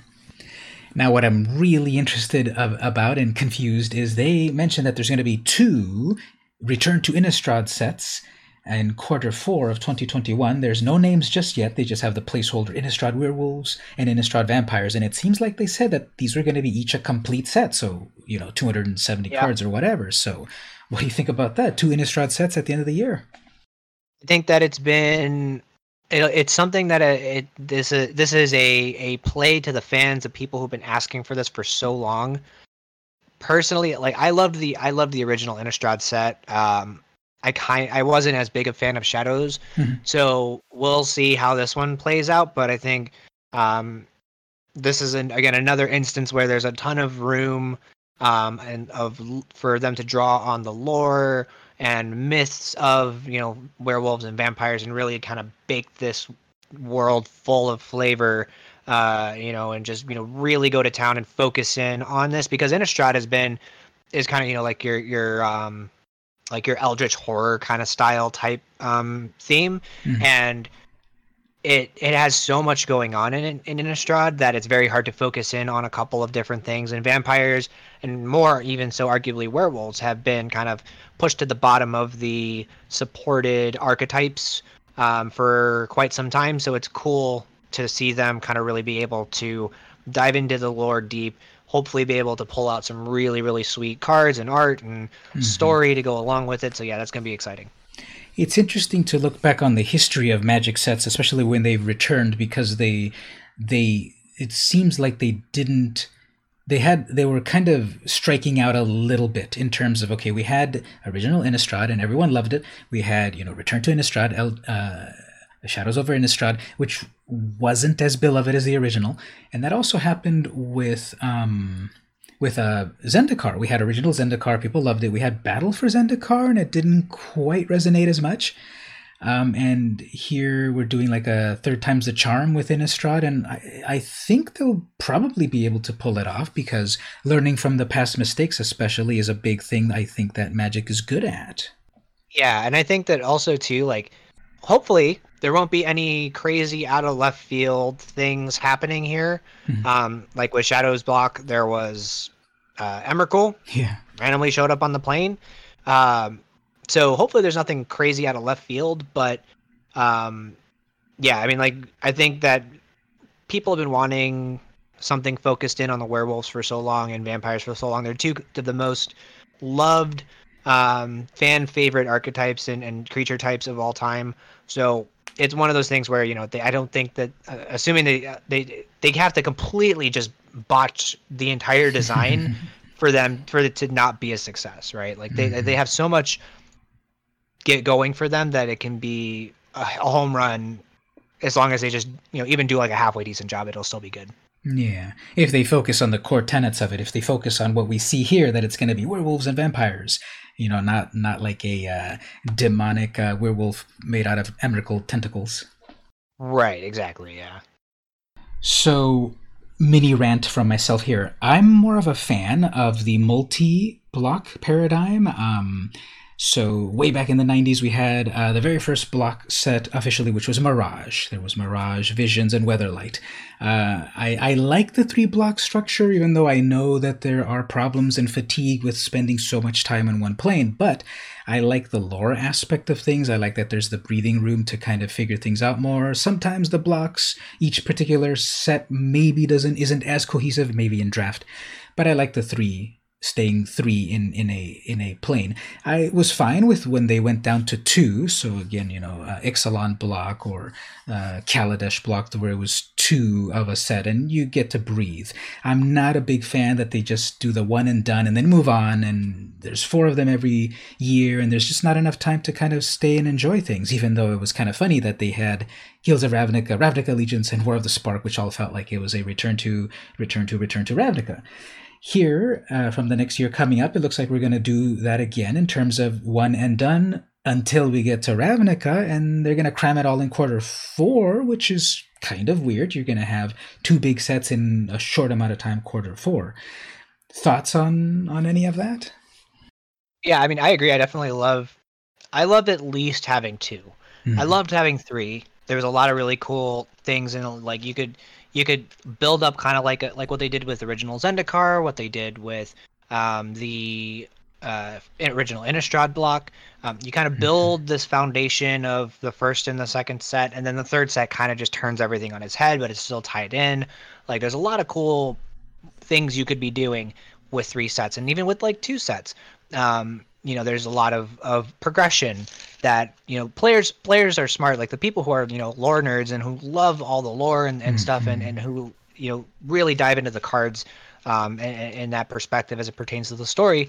Now, what I'm really interested of, about and confused is they mentioned that there's going to be two Return to Innistrad sets in quarter four of 2021. There's no names just yet. They just have the placeholder Innistrad Werewolves and Innistrad Vampires. And it seems like they said that these were going to be each a complete set. So, you know, 270 yeah. cards or whatever. So what do you think about that? Two Innistrad sets at the end of the year. I think that it's been it, it's something that uh, it this is this is a a play to the fans of people who've been asking for this for so long. Personally, like I loved the I loved the original Innistrad set. Um, I kind I wasn't as big a fan of Shadows, mm-hmm. so we'll see how this one plays out. But I think um, this is an, again another instance where there's a ton of room um, and of for them to draw on the lore and myths of you know werewolves and vampires and really kind of bake this world full of flavor uh, you know and just you know really go to town and focus in on this because Innistrad has been is kind of you know like your your um like your eldritch horror kind of style type um theme mm-hmm. and it it has so much going on in in Innistrad that it's very hard to focus in on a couple of different things. And vampires and more, even so, arguably werewolves have been kind of pushed to the bottom of the supported archetypes um, for quite some time. So it's cool to see them kind of really be able to dive into the lore deep. Hopefully, be able to pull out some really really sweet cards and art and mm-hmm. story to go along with it. So yeah, that's gonna be exciting it's interesting to look back on the history of magic sets, especially when they've returned, because they they it seems like they didn't they had they were kind of striking out a little bit in terms of okay we had original Innistrad and everyone loved it. We had you know Return to Innistrad uh, Shadows over Innistrad which wasn't as beloved as the original. And that also happened with um, with uh, Zendikar. We had original Zendikar, people loved it. We had Battle for Zendikar, and it didn't quite resonate as much. Um, and here we're doing like a third time's the charm with Innistrad, and I, I think they'll probably be able to pull it off because learning from the past mistakes, especially, is a big thing I think that Magic is good at. Yeah, and I think that also too, like, hopefully there won't be any crazy out of left field things happening here. Mm-hmm. Um, like with Shadows Block, there was uh. Yeah. Randomly showed up on the plane. Um, so hopefully there's nothing crazy out of left field, but um, yeah, I mean, like I think that people have been wanting something focused in on the werewolves for so long and vampires for so long. They're two of the most loved um, fan favorite archetypes and, and creature types of all time. So it's one of those things where you know they, I don't think that uh, assuming they uh, they they have to completely just botch the entire design for them for it to not be a success, right? Like they mm-hmm. they have so much get going for them that it can be a, home run as long as they just you know even do like a halfway decent job, it'll still be good. Yeah, if they focus on the core tenets of it, if they focus on what we see here, that it's going to be werewolves and vampires, you know, not not like a uh, demonic uh, werewolf made out of Emrakul tentacles. Right. Exactly. Yeah. So, mini rant from myself here. I'm more of a fan of the multi-block paradigm. Um, so way back in the 90s, we had uh, the very first block set officially, which was Mirage. There was Mirage, Visions, and Weatherlight. Uh, I, I like the three block structure, even though I know that there are problems and fatigue with spending so much time on one plane. But I like the lore aspect of things. I like that there's the breathing room to kind of figure things out more. Sometimes the blocks, each particular set maybe doesn't isn't as cohesive, maybe in draft. But I like the three staying three in in a in a plane. I was fine with when they went down to two. So again, you know, uh, Ixalan block or uh, Kaladesh block, where it was two of a set, and you get to breathe. I'm not a big fan that they just do the one and done and then move on. And there's four of them every year, and there's just not enough time to kind of stay and enjoy things. Even though it was kind of funny that they had Guilds of Ravnica, Ravnica Allegiance, and War of the Spark, which all felt like it was a return to return to return to Ravnica. Here, uh, from the next year coming up, it looks like we're going to do that again in terms of one and done until we get to Ravnica, and they're going to cram it all in quarter four, which is kind of weird. You're going to have two big sets in a short amount of time, quarter four. Thoughts on on any of that? Yeah, I mean, I agree. I definitely love. I loved at least having 2 mm-hmm. I loved having three. There was a lot of really cool things, and like you could you could build up kind of like a, like what they did with original Zendikar, what they did with um, the uh, original Innistrad block. Um, you kind of mm-hmm. build this foundation of the first and the second set, and then the third set kind of just turns everything on its head, but it's still tied in. Like there's a lot of cool things you could be doing with three sets, and even with like two sets. Um, you know, there's a lot of, of progression that you know players players are smart like the people who are you know lore nerds and who love all the lore and, and mm-hmm. stuff and, and who you know really dive into the cards um in that perspective as it pertains to the story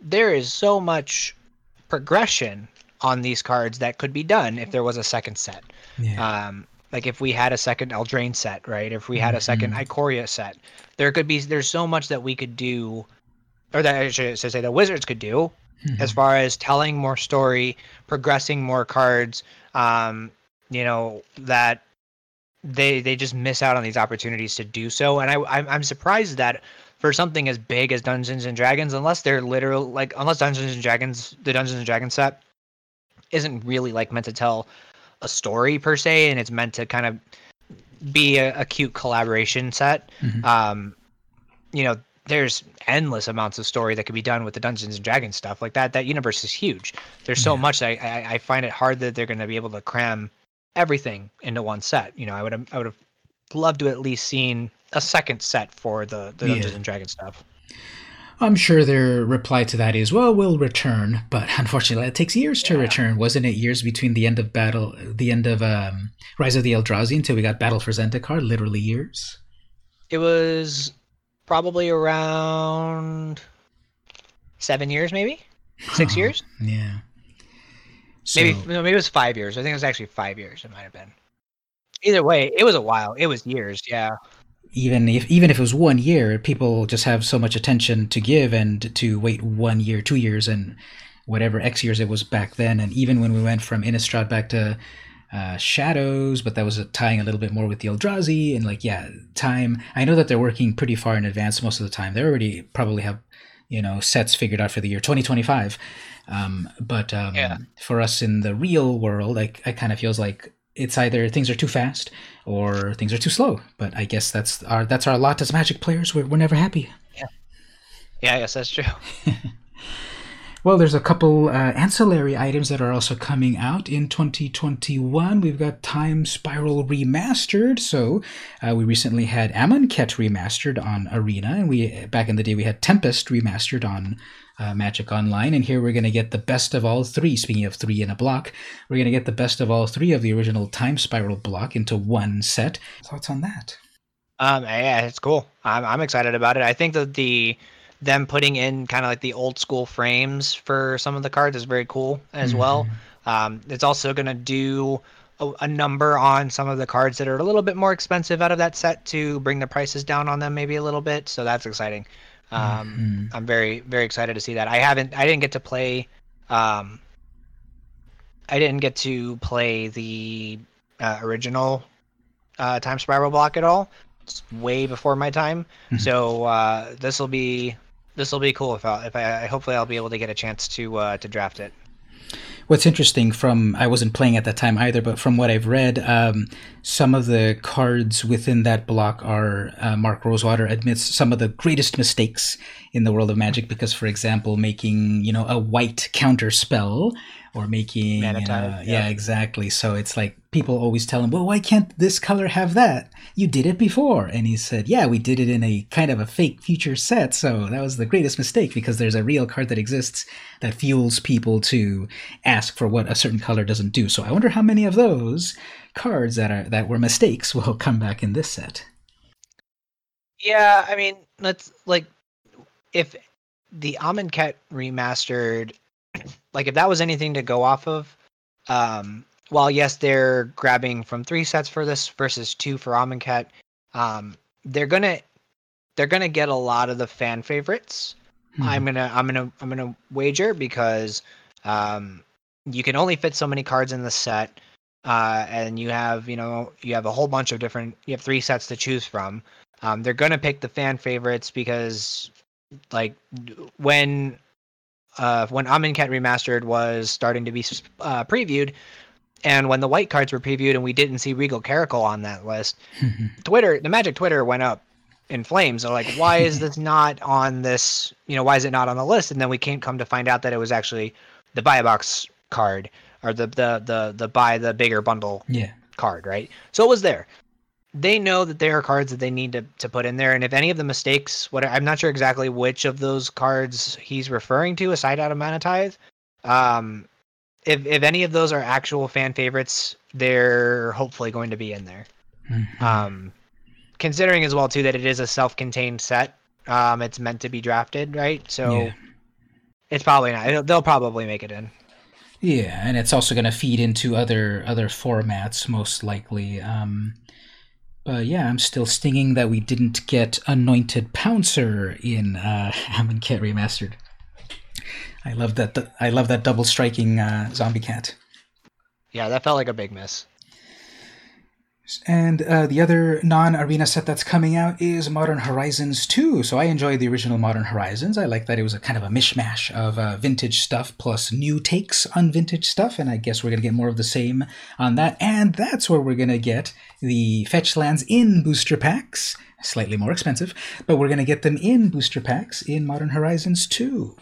there is so much progression on these cards that could be done if there was a second set yeah. um like if we had a second Eldraine set, right? If we had a second mm-hmm. Ikoria set, there could be there's so much that we could do or that I should, should say the Wizards could do, mm-hmm. as far as telling more story, progressing more cards. Um, you know that they they just miss out on these opportunities to do so, and I I'm, I'm surprised that for something as big as Dungeons and Dragons, unless they're literal like unless Dungeons and Dragons the Dungeons and Dragons set isn't really like meant to tell a story per se, and it's meant to kind of be a, a cute collaboration set. Mm-hmm. Um, you know, there's endless amounts of story that could be done with the Dungeons and Dragons stuff like that. That universe is huge. There's so yeah. much I, I, I find it hard that they're going to be able to cram everything into one set. You know, I would have I would have loved to at least seen a second set for the, the Dungeons yeah. and Dragons stuff. I'm sure their reply to that is, "Well, we'll return," but unfortunately, it takes years to yeah. return. Wasn't it years between the end of battle, the end of um, Rise of the Eldrazi, until we got Battle for Zendikar? Literally years. It was probably around seven years, maybe six years. Yeah. So, maybe no, maybe it was five years. I think it was actually five years. It might have been. Either way, it was a while. It was years. Yeah. Even if even if it was one year, people just have so much attention to give and to wait one year, two years, and whatever X years it was back then. And even when we went from Innistrad back to uh, Shadows, but that was tying a little bit more with the Eldrazi and like yeah, time. I know that they're working pretty far in advance most of the time. They already probably have you know sets figured out for the year 2025. Um, but um, yeah. for us in the real world, I, I kind of feels like it's either things are too fast or things are too slow. But I guess that's our that's our lot as Magic players. We're, we're never happy. Yeah. Yeah, I guess that's true. Well, there's a couple uh, ancillary items that are also coming out in 2021. We've got Time Spiral Remastered. So uh, we recently had Amonkhet Remastered on Arena, and we back in the day we had Tempest Remastered on uh, Magic Online. And here we're going to get the best of all three. Speaking of three in a block, we're going to get the best of all three of the original Time Spiral block into one set. Thoughts on that? Um, yeah, it's cool. I'm, I'm excited about it. I think that the them putting in kind of like the old school frames for some of the cards is very cool as mm-hmm. well. Um, it's also going to do a, a, number on some of the cards that are a little bit more expensive out of that set to bring the prices down on them maybe a little bit. So that's exciting. Um, mm-hmm. I'm very very excited to see that. I haven't I didn't get to play. Um, I didn't get to play the uh, original uh, time spiral block at all. It's way before my time. Mm-hmm. So uh, this will be this will be cool if I, if I hopefully I'll be able to get a chance to uh, to draft it. What's interesting from I wasn't playing at that time either, but from what I've read, um, some of the cards within that block are uh, Mark Rosewater admits some of the greatest mistakes in the world of Magic because, for example, making you know a white counter spell or making uh, yeah. yeah. exactly. So it's like people always tell him well why can't this color have that? You did it before. And he said yeah we did it in a kind of a fake future set. So that was the greatest mistake because there's a real card that exists that fuels people to ask for what a certain color doesn't do. So i wonder how many of those cards that are that were mistakes will come back in this set. Yeah i mean let's like if the Amonkhet remastered like if that was anything to go off of, um, while yes, they're grabbing from three sets for this versus two for Amonkhet, um, they're gonna they're gonna get a lot of the fan favorites. Hmm. I'm gonna I'm gonna I'm gonna wager because um, you can only fit so many cards in the set, uh, and you have you know you have a whole bunch of different you have three sets to choose from. Um, they're gonna pick the fan favorites because like when uh, when Amonkhet Remastered was starting to be uh, previewed, and when the white cards were previewed and we didn't see Regal Caracal on that list, Twitter, the Magic Twitter went up in flames. They're like, why is this not on this? You know, why is it not on the list? And then we can't come to find out that it was actually the buy a box card or the the the the buy the bigger bundle yeah. card, right? So it was there they know that there are cards that they need to, to put in there. And if any of the mistakes what i'm not sure exactly which of those cards he's referring to aside out of mana tithe. Um if if any of those are actual fan favorites they're hopefully going to be in there. Mm-hmm. um considering as well too that it is a self-contained set um it's meant to be drafted right? So yeah. it's probably not they'll probably make it in. Yeah and it's also going to feed into other other formats most likely. Um But yeah, I'm still stinging that we didn't get Anointed Pouncer in uh, Cat Remastered. I love that. I love that double striking uh, zombie cat. Yeah, that felt like a big miss. And uh, the other non arena set that's coming out is Modern Horizons 2. So I enjoyed the original Modern Horizons. I like that it was a kind of a mishmash of uh, vintage stuff plus new takes on vintage stuff. And I guess we're going to get more of the same on that. And that's where we're going to get the fetch lands in booster packs. Slightly more expensive, but we're going to get them in booster packs in Modern Horizons 2.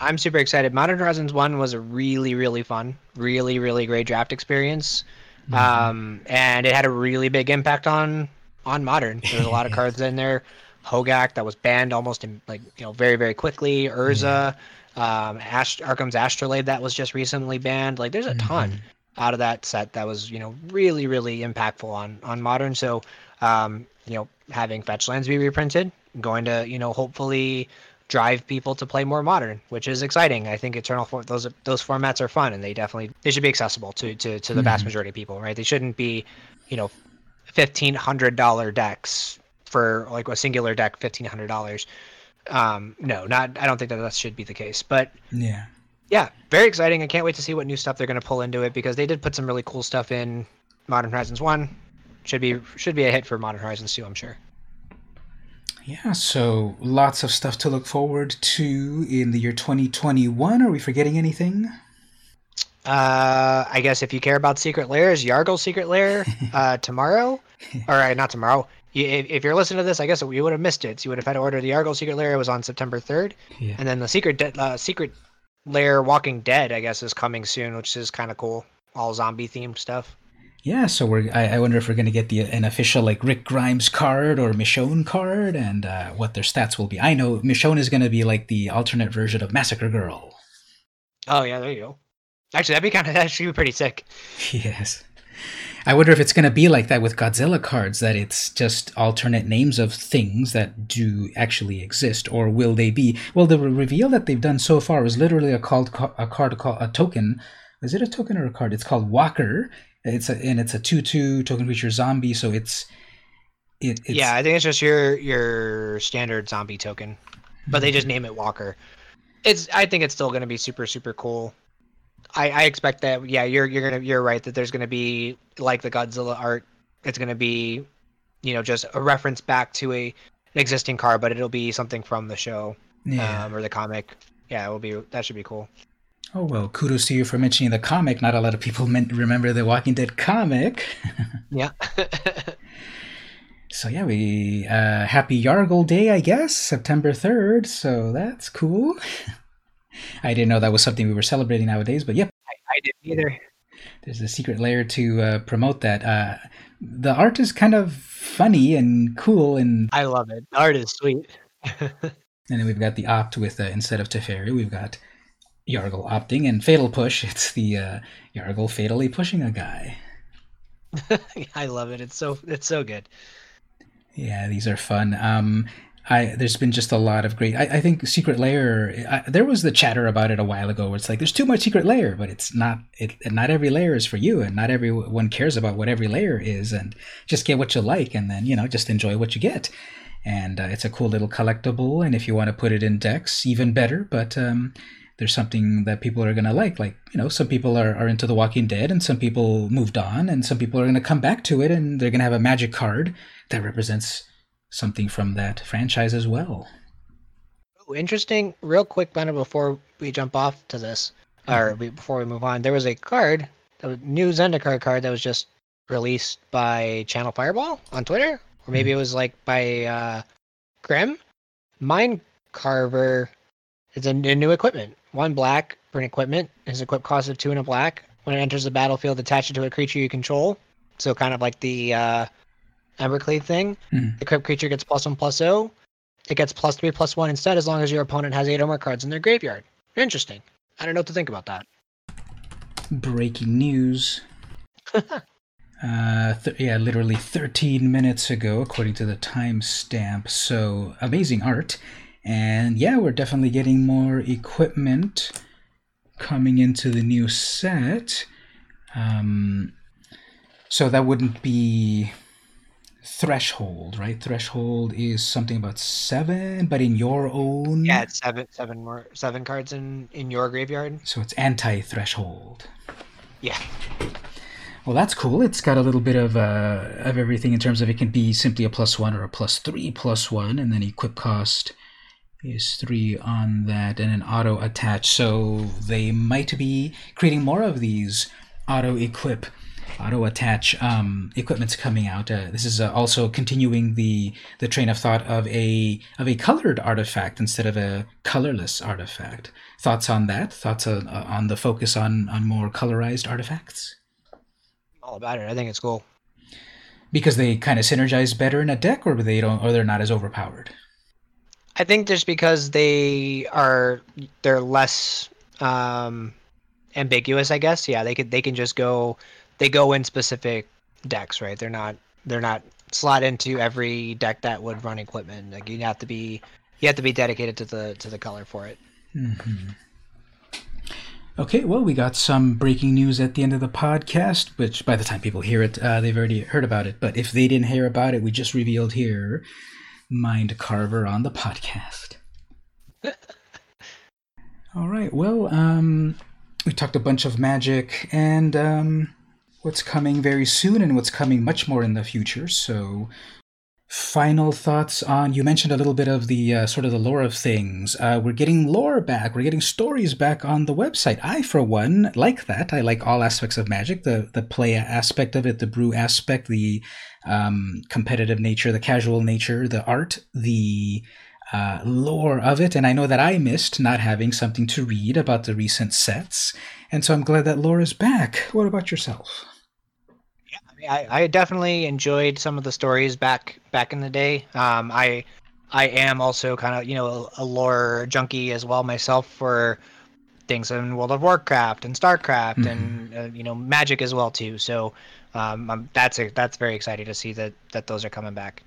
I'm super excited. Modern Horizons 1 was a really, really fun, really, really great draft experience. Mm-hmm. Um, and it had a really big impact on on modern. There's a lot of cards in there. Hogaak that was banned almost in like you know very very quickly. Urza, um, Ash- Arcum's Astrolabe that was just recently banned. Like there's a mm-hmm. ton out of that set that was you know really really impactful on on modern. So um, you know having fetch lands be reprinted, going to you know hopefully drive people to play more modern, which is exciting. I think Eternal for- those those formats are fun, and they definitely they should be accessible to to, to the mm-hmm. vast majority of people, right? They shouldn't be, you know, fifteen hundred dollar decks for like a singular deck, fifteen hundred dollars. Um, no, not. I don't think that that should be the case, but yeah, yeah, very exciting. I can't wait to see what new stuff they're going to pull into it because they did put some really cool stuff in Modern Horizons One. Should be should be a hit for Modern Horizons Two, I'm sure. Yeah, so lots of stuff to look forward to in the year 2021. Are we forgetting anything? Uh, I guess if you care about secret lairs, Yargle Secret Lair uh, tomorrow. All right, not tomorrow. if, if, you're listening to this, I guess you would have missed it. So you would have had to order the Yargle Secret Lair. It was on September 3rd, yeah. and then the Secret De- uh, Secret Lair Walking Dead, I guess, is coming soon, which is kind of cool. All zombie themed stuff. Yeah, so we're. I, I wonder if we're going to get the an official like Rick Grimes card or Michonne card, and uh, what their stats will be. I know Michonne is going to be like the alternate version of Massacre Girl. Oh yeah, there you go. Actually, that'd be kind of actually be pretty sick. Yes. I wonder if it's going to be like that with Godzilla cards, that it's just alternate names of things that do actually exist, or will they be? Well, the reveal that they've done so far is literally a called a card called a token. Is it a token or a card? It's called Walker, it's a and it's a two two token creature zombie, so it's it, it's, yeah, I think it's just your your standard zombie token, but they just name it Walker. It's I think it's still going to be super super cool. I, I expect that yeah you're you're gonna you're right that there's gonna be like the Godzilla art. It's gonna be, you know, just a reference back to a an existing card, but it'll be something from the show yeah. um, or the comic. Yeah, it will be that should be cool. Oh, well, kudos to you for mentioning the comic. Not a lot of people remember the Walking Dead comic. yeah. so, yeah, we. Uh, happy Yargle Day, I guess, September 3rd. So that's cool. I didn't know that was something we were celebrating nowadays, but yep. I, I didn't either. There's a secret lair to uh, promote that. Uh, the art is kind of funny and cool, and I love it. The art is sweet. and then we've got the opt with uh, instead of Teferi, we've got Yargle opting, and Fatal Push, it's the uh, Yargle fatally pushing a guy. I love it. It's so it's so good. Yeah, these are fun. Um, I there's been just a lot of great. I, I think Secret Lair. I, there was the chatter about it a while ago, where it's like there's too much Secret Lair, but it's not. It not every layer is for you, and not everyone cares about what every layer is, and just get what you like, and then you know just enjoy what you get. And uh, it's a cool little collectible, and if you want to put it in decks, even better. But um, there's something that people are going to like. Like, you know, some people are, are into The Walking Dead and some people moved on and some people are going to come back to it and they're going to have a magic card that represents something from that franchise as well. Oh, interesting. Real quick, Banner, before we jump off to this, or mm-hmm. before we move on, there was a card, a new Zendikar card that was just released by Channel Fireball on Twitter, or maybe mm-hmm. it was like by uh, Grim. Mind Carver is a new equipment. One black for an equipment. His equip cost of two and a black. When it enters the battlefield, attach it to a creature you control. So kind of like the uh, Embercleave thing. Mm. The equipped creature gets plus one plus zero. It gets plus three plus one instead, as long as your opponent has eight or more cards in their graveyard. Interesting. I don't know what to think about that. Breaking news. uh, th- yeah, literally 13 minutes ago, according to the timestamp. So amazing art. And yeah, we're definitely getting more equipment coming into the new set. Um, So that wouldn't be threshold, right? Threshold is something about seven, but in your own. Yeah, it's seven, seven more, seven cards in in your graveyard. So it's anti-threshold. Yeah. Well, that's cool. It's got a little bit of uh, of everything in terms of it can be simply a plus one or a plus three plus one, and then equip cost is three on that, and an auto attach. So they might be creating more of these auto equip auto attach um, equipment's coming out. Uh, this is uh, also continuing the the train of thought of a of a colored artifact instead of a colorless artifact. Thoughts on that? Thoughts on, uh, on the focus on on more colorized artifacts? All about it. I think it's cool because they kind of synergize better in a deck, or they don't, or they're not as overpowered. I think just because they are they're less um, ambiguous, I guess. Yeah, they could they can just go they go in specific decks, right? They're not they're not slot into every deck that would run equipment. Like you have to be you have to be dedicated to the to the color for it. Mm-hmm. Okay, well, we got some breaking news at the end of the podcast, which by the time people hear it, uh, they've already heard about it. But if they didn't hear about it, we just revealed here Mind Carver on the podcast. All right, well, um, we talked a bunch of magic, and um, what's coming very soon and what's coming much more in the future. So, final thoughts on you mentioned a little bit of the uh, sort of the lore of things. Uh, we're getting lore back. We're getting stories back on the website. I, for one, like that. I like all aspects of Magic the the play aspect of it, the brew aspect, the um, competitive nature, the casual nature, the art, the uh, lore of it. And I know that I missed not having something to read about the recent sets. And so I'm glad that lore is back. What about yourself? I, I definitely enjoyed some of the stories back back in the day. Um, I I am also kind of you know a, a lore junkie as well myself for things in World of Warcraft and Starcraft mm-hmm. and uh, you know Magic as well too. So um, that's a, that's very exciting to see that that those are coming back.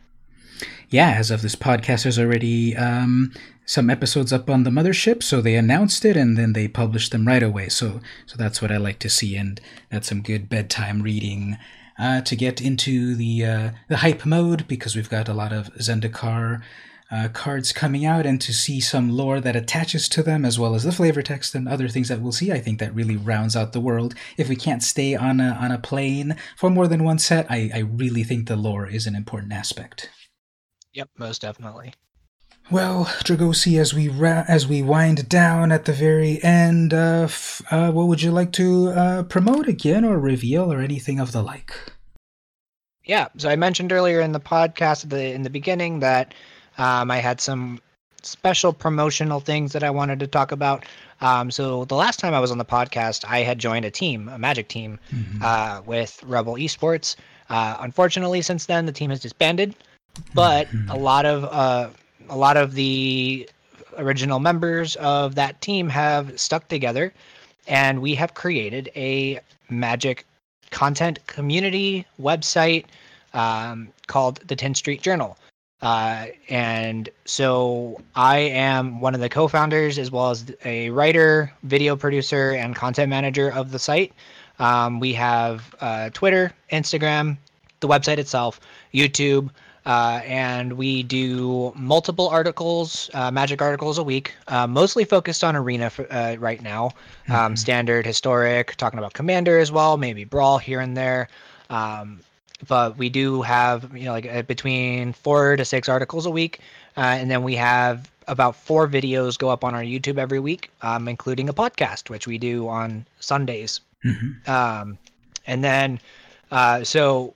Yeah, as of this podcast, there's already um, some episodes up on the mothership, so they announced it and then they published them right away. So so that's what I like to see, and that's some good bedtime reading uh, to get into the uh, the hype mode because we've got a lot of Zendikar uh, cards coming out and to see some lore that attaches to them as well as the flavor text and other things that we'll see. I think that really rounds out the world. If we can't stay on a, on a plane for more than one set, I, I really think the lore is an important aspect. Yep, most definitely. Well, Dragosi, as we ra- as we wind down at the very end, uh, f- uh, what would you like to uh, promote again, or reveal, or anything of the like? Yeah, so I mentioned earlier in the podcast the, in the beginning that um, I had some special promotional things that I wanted to talk about. Um, so the last time I was on the podcast, I had joined a team, a Magic team, mm-hmm. Uh, with Rebel Esports. Uh, unfortunately, since then the team has disbanded, but mm-hmm. a lot of uh, a lot of the original members of that team have stuck together and we have created a magic content community website um, called the Tin Street Journal. Uh, and so I am one of the co founders as well as a writer, video producer, and content manager of the site. Um, we have uh, Twitter, Instagram, the website itself, YouTube. Uh, and we do multiple articles, uh, magic articles a week, uh, mostly focused on arena for, uh, right now. Um, mm-hmm. Standard, historic, talking about commander as well, maybe brawl here and there. Um, but we do have you know like uh, between four to six articles a week, uh, and then we have about four videos go up on our YouTube every week, um, including a podcast which we do on Sundays. Mm-hmm. Um, and then so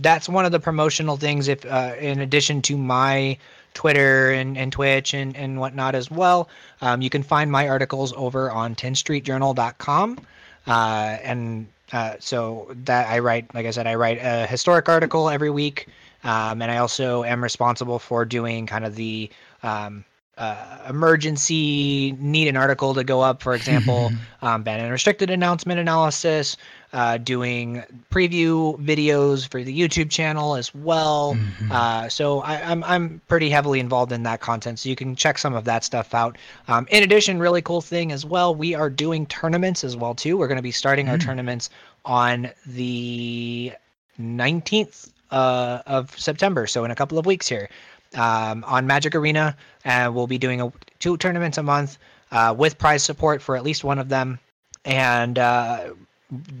that's one of the promotional things. If uh, in addition to my Twitter and, and Twitch and, and whatnot as well, um, you can find my articles over on tinstreetjournal.com. Uh, and uh, so that I write, like I said, I write a historic article every week. Um, and I also am responsible for doing kind of the um, uh, emergency need an article to go up, for example, um, ban and restricted announcement analysis, uh, doing preview videos for the YouTube channel as well. Mm-hmm. Uh, so I, am I'm, I'm pretty heavily involved in that content, so you can check some of that stuff out. Um, in addition, really cool thing as well, we are doing tournaments as well too. We're going to be starting mm-hmm. our mm. tournaments on the 19th uh, of September, so in a couple of weeks here, um, on Magic Arena, and we'll be doing a, two tournaments a month uh, with prize support for at least one of them, and uh,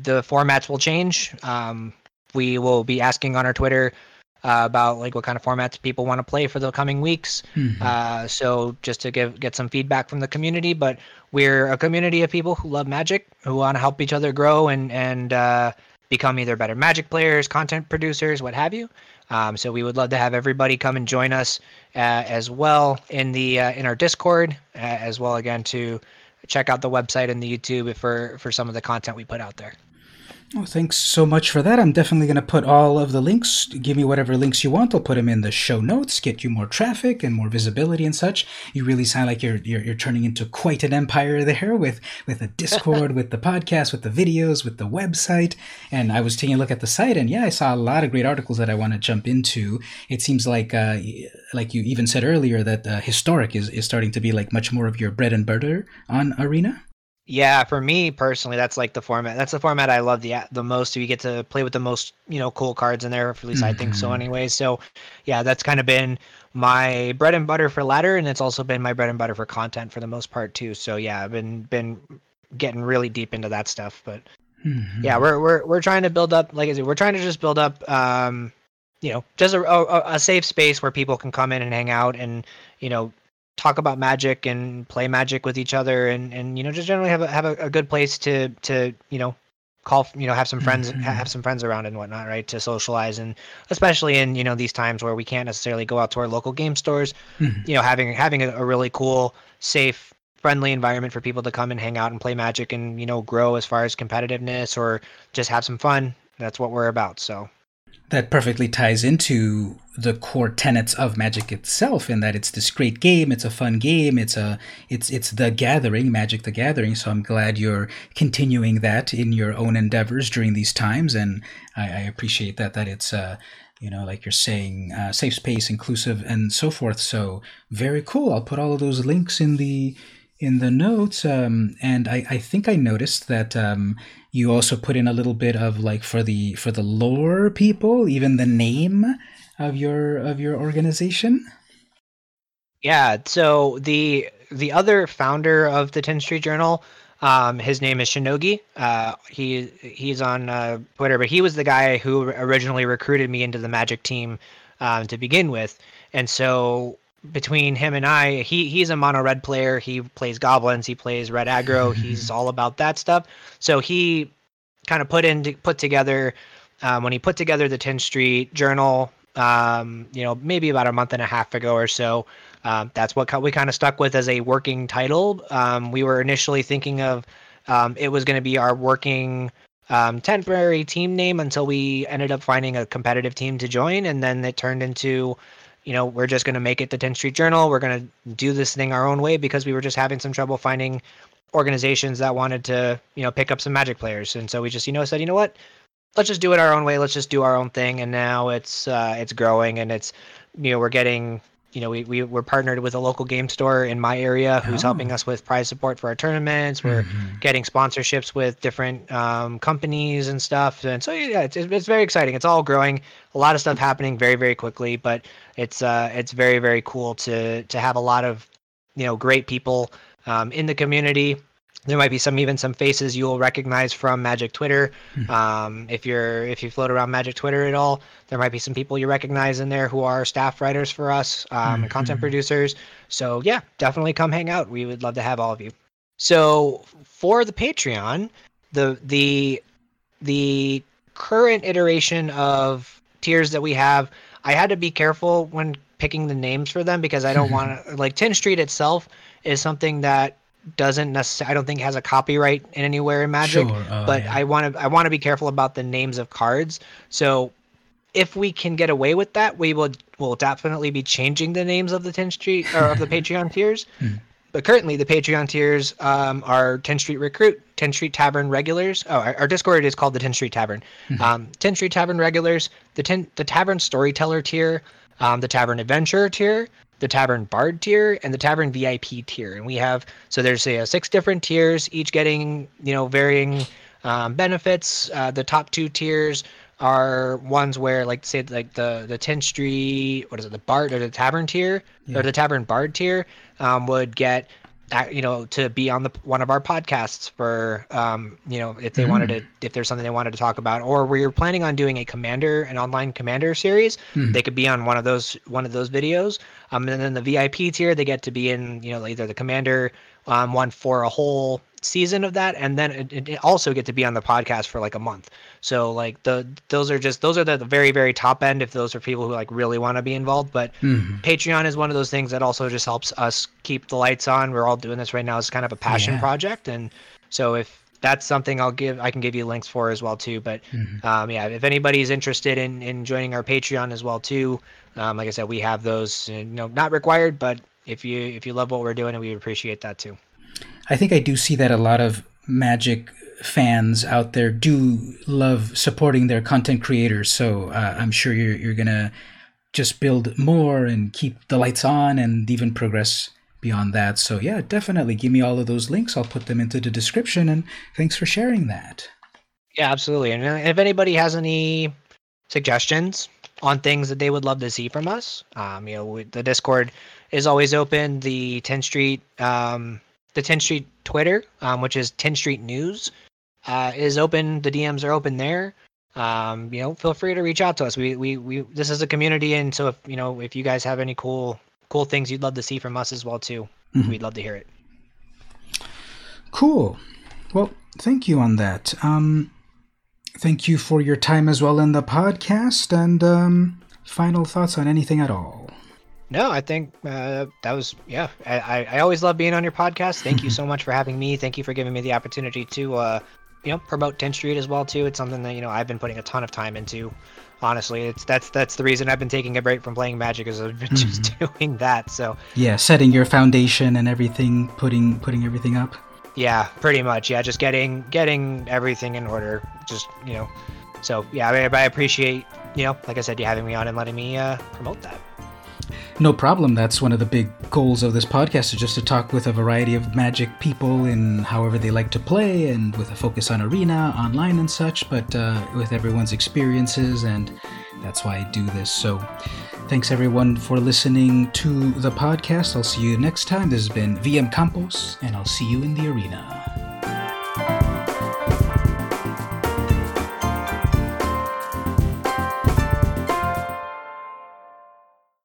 the formats will change. Um, we will be asking on our Twitter uh, about like what kind of formats people want to play for the coming weeks. Mm-hmm. Uh, so just to give get some feedback from the community, but we're a community of people who love Magic, who want to help each other grow and and uh, become either better Magic players, content producers, what have you. Um, so we would love to have everybody come and join us uh, as well in the uh, in our Discord, uh, as well again to check out the website and the YouTube for for some of the content we put out there. Well, thanks so much for that. I'm definitely going to put all of the links. Give me whatever links you want. I'll put them in the show notes. Get you more traffic and more visibility and such. You really sound like you're you're, you're turning into quite an empire there with with a Discord, with the podcast, with the videos, with the website. And I was taking a look at the site, and yeah, I saw a lot of great articles that I want to jump into. It seems like uh, like you even said earlier that uh, historic is is starting to be like much more of your bread and butter on Arena. Yeah, for me personally, that's like the format. That's the format I love the the most. You get to play with the most, you know, cool cards in there. At least mm-hmm. I think so, mm-hmm. anyway. So, yeah, that's kind of been my bread and butter for ladder, and it's also been my bread and butter for content for the most part too. So, yeah, I've been been getting really deep into that stuff. But mm-hmm. yeah, we're we're we're trying to build up, like I said, we're trying to just build up, um, you know, just a, a, a safe space where people can come in and hang out and you know talk about magic and play magic with each other and and you know just generally have a have a, a good place to to you know call you know have some friends mm-hmm. have some friends around and whatnot right to socialize and especially in you know these times where we can't necessarily go out to our local game stores mm-hmm. you know having having a, a, really cool safe friendly environment for people to come and hang out and play magic and you know grow as far as competitiveness or just have some fun that's what we're about so that perfectly ties into the core tenets of magic itself in that it's this great game it's a fun game it's a it's it's the gathering magic the gathering. So i'm glad you're continuing that in your own endeavors during these times. And i, I appreciate that that it's uh you know like you're saying uh, safe space inclusive and so forth. So very cool. I'll put all of those links in the in the notes um, and I, I think i noticed that um, you also put in a little bit of like for the for the lore people even the name of your of your organization? Yeah so the the other founder of the Tin street journal um, his name is shinogi. Uh, he he's on uh, twitter but he was the guy who originally recruited me into the magic team um, to begin with. And so between him and I, he he's a mono red player. He plays goblins. He plays red aggro. he's all about that stuff. So he kind of put in put together um, when he put together the Tin Street Journal. Um, you know, maybe about a month and a half ago or so. Um, that's what we kind of stuck with as a working title. Um, we were initially thinking of um, it was going to be our working um, temporary team name until we ended up finding a competitive team to join, and then it turned into you know, we're just going to make it the Tin Street Journal. We're going to do this thing our own way because we were just having some trouble finding organizations that wanted to, you know, pick up some Magic players. And so we just, you know, said, you know what, let's just do it our own way. Let's just do our own thing. And now it's uh, it's growing and it's, you know, we're getting you know, we, we we're partnered with a local game store in my area who's oh. helping us with prize support for our tournaments. We're mm-hmm. getting sponsorships with different um, companies and stuff. And so yeah, it's, it's very exciting. It's all growing. A lot of stuff happening very very quickly, but it's uh it's very very cool to to have a lot of you know great people um, in the community there might be some even some faces you'll recognize from Magic Twitter. Mm-hmm. Um, if you're if you float around Magic Twitter at all, there might be some people you recognize in there who are staff writers for us um, mm-hmm. and content producers. So yeah, definitely come hang out. We would love to have all of you. So for the Patreon, the the the current iteration of tiers that we have, I had to be careful when picking the names for them because I don't want to like Tin Street itself is something that doesn't necessarily I don't think has a copyright in anywhere in Magic. Sure. Uh, but yeah. I want to I want to be careful about the names of cards. So if we can get away with that, we will will definitely be changing the names of the Tin Street or of the Patreon tiers. Hmm. But currently, the Patreon tiers um, are Tin Street Recruit, Tin Street Tavern Regulars. Oh, our, our Discord is called the Tin Street Tavern. Mm-hmm. Um, Tin Street Tavern Regulars, the 10, the Tavern Storyteller tier, um, the Tavern Adventurer tier, the Tavern Bard tier and the Tavern VIP tier. And we have so there's uh, six different tiers, each getting you know varying um, benefits. Uh, the top two tiers are ones where like say like the the Tin Street, what is it, the Bard or the Tavern tier Yeah. or the Tavern Bard tier um, would get you know to be on the one of our podcasts for um, you know if they wanted to if there's something they wanted to talk about or we are planning on doing a commander an online commander series Mhm. they could be on one of those one of those videos um, and then the vip tier they get to be in you know either the commander um, one for a whole season of that and then it, it also get to be on the podcast for like a month so like the those are just those are the, the very very top end if those are people who like really want to be involved but Mhm. Patreon is one of those things that also just helps us keep the lights on. We're all doing this right now as kind of a passion Yeah. project, and so if that's something I'll give, I can give you links for as well too. But Mhm. um, yeah, if anybody's interested in in joining our Patreon as well too, um, like I said, we have those. You know, not required, but if you if you love what we're doing, we appreciate that too. I think I do see that a lot of Magic fans out there do love supporting their content creators. So uh, I'm sure you're you're gonna just build more and keep the lights on and even progress beyond that. So yeah, definitely give me all of those links. I'll put them into the description. And thanks for sharing that. Yeah, absolutely. And uh, if anybody has any suggestions on things that they would love to see from us, um, you know, the Discord is always open. The Tin Street, um, the Tin Street Twitter, um, which is Tin Street News, uh, is open. The DMs are open there. Um, you know, feel free to reach out to us. We, we, we, this is a community, and so if you know, if you guys have any cool, cool things you'd love to see from us as well too, Mhm. we'd love to hear it. Cool. Well, thank you on that. Um, thank you for your time as well in the podcast. And um, final thoughts on anything at all. No, I think uh, that was yeah. I, I, always love being on your podcast. Thank you so much for having me. Thank you for giving me the opportunity to uh, you know promote Tin Street as well too. It's something that you know I've been putting a ton of time into. Honestly, it's that's that's the reason I've been taking a break from playing Magic is I've been just doing that. So Yeah, setting your foundation and everything, putting putting everything up. yeah, pretty much yeah, just getting getting everything in order. Just you know, so yeah, I, I appreciate you know like I said you having me on and letting me uh, promote that. No problem. That's one of the big goals of this podcast is just to talk with a variety of magic people in however they like to play and with a focus on arena, online and such, but uh, with everyone's experiences and that's why I do this. So thanks everyone for listening to the podcast. I'll see you next time. This has been VM Campos and I'll see you in the arena.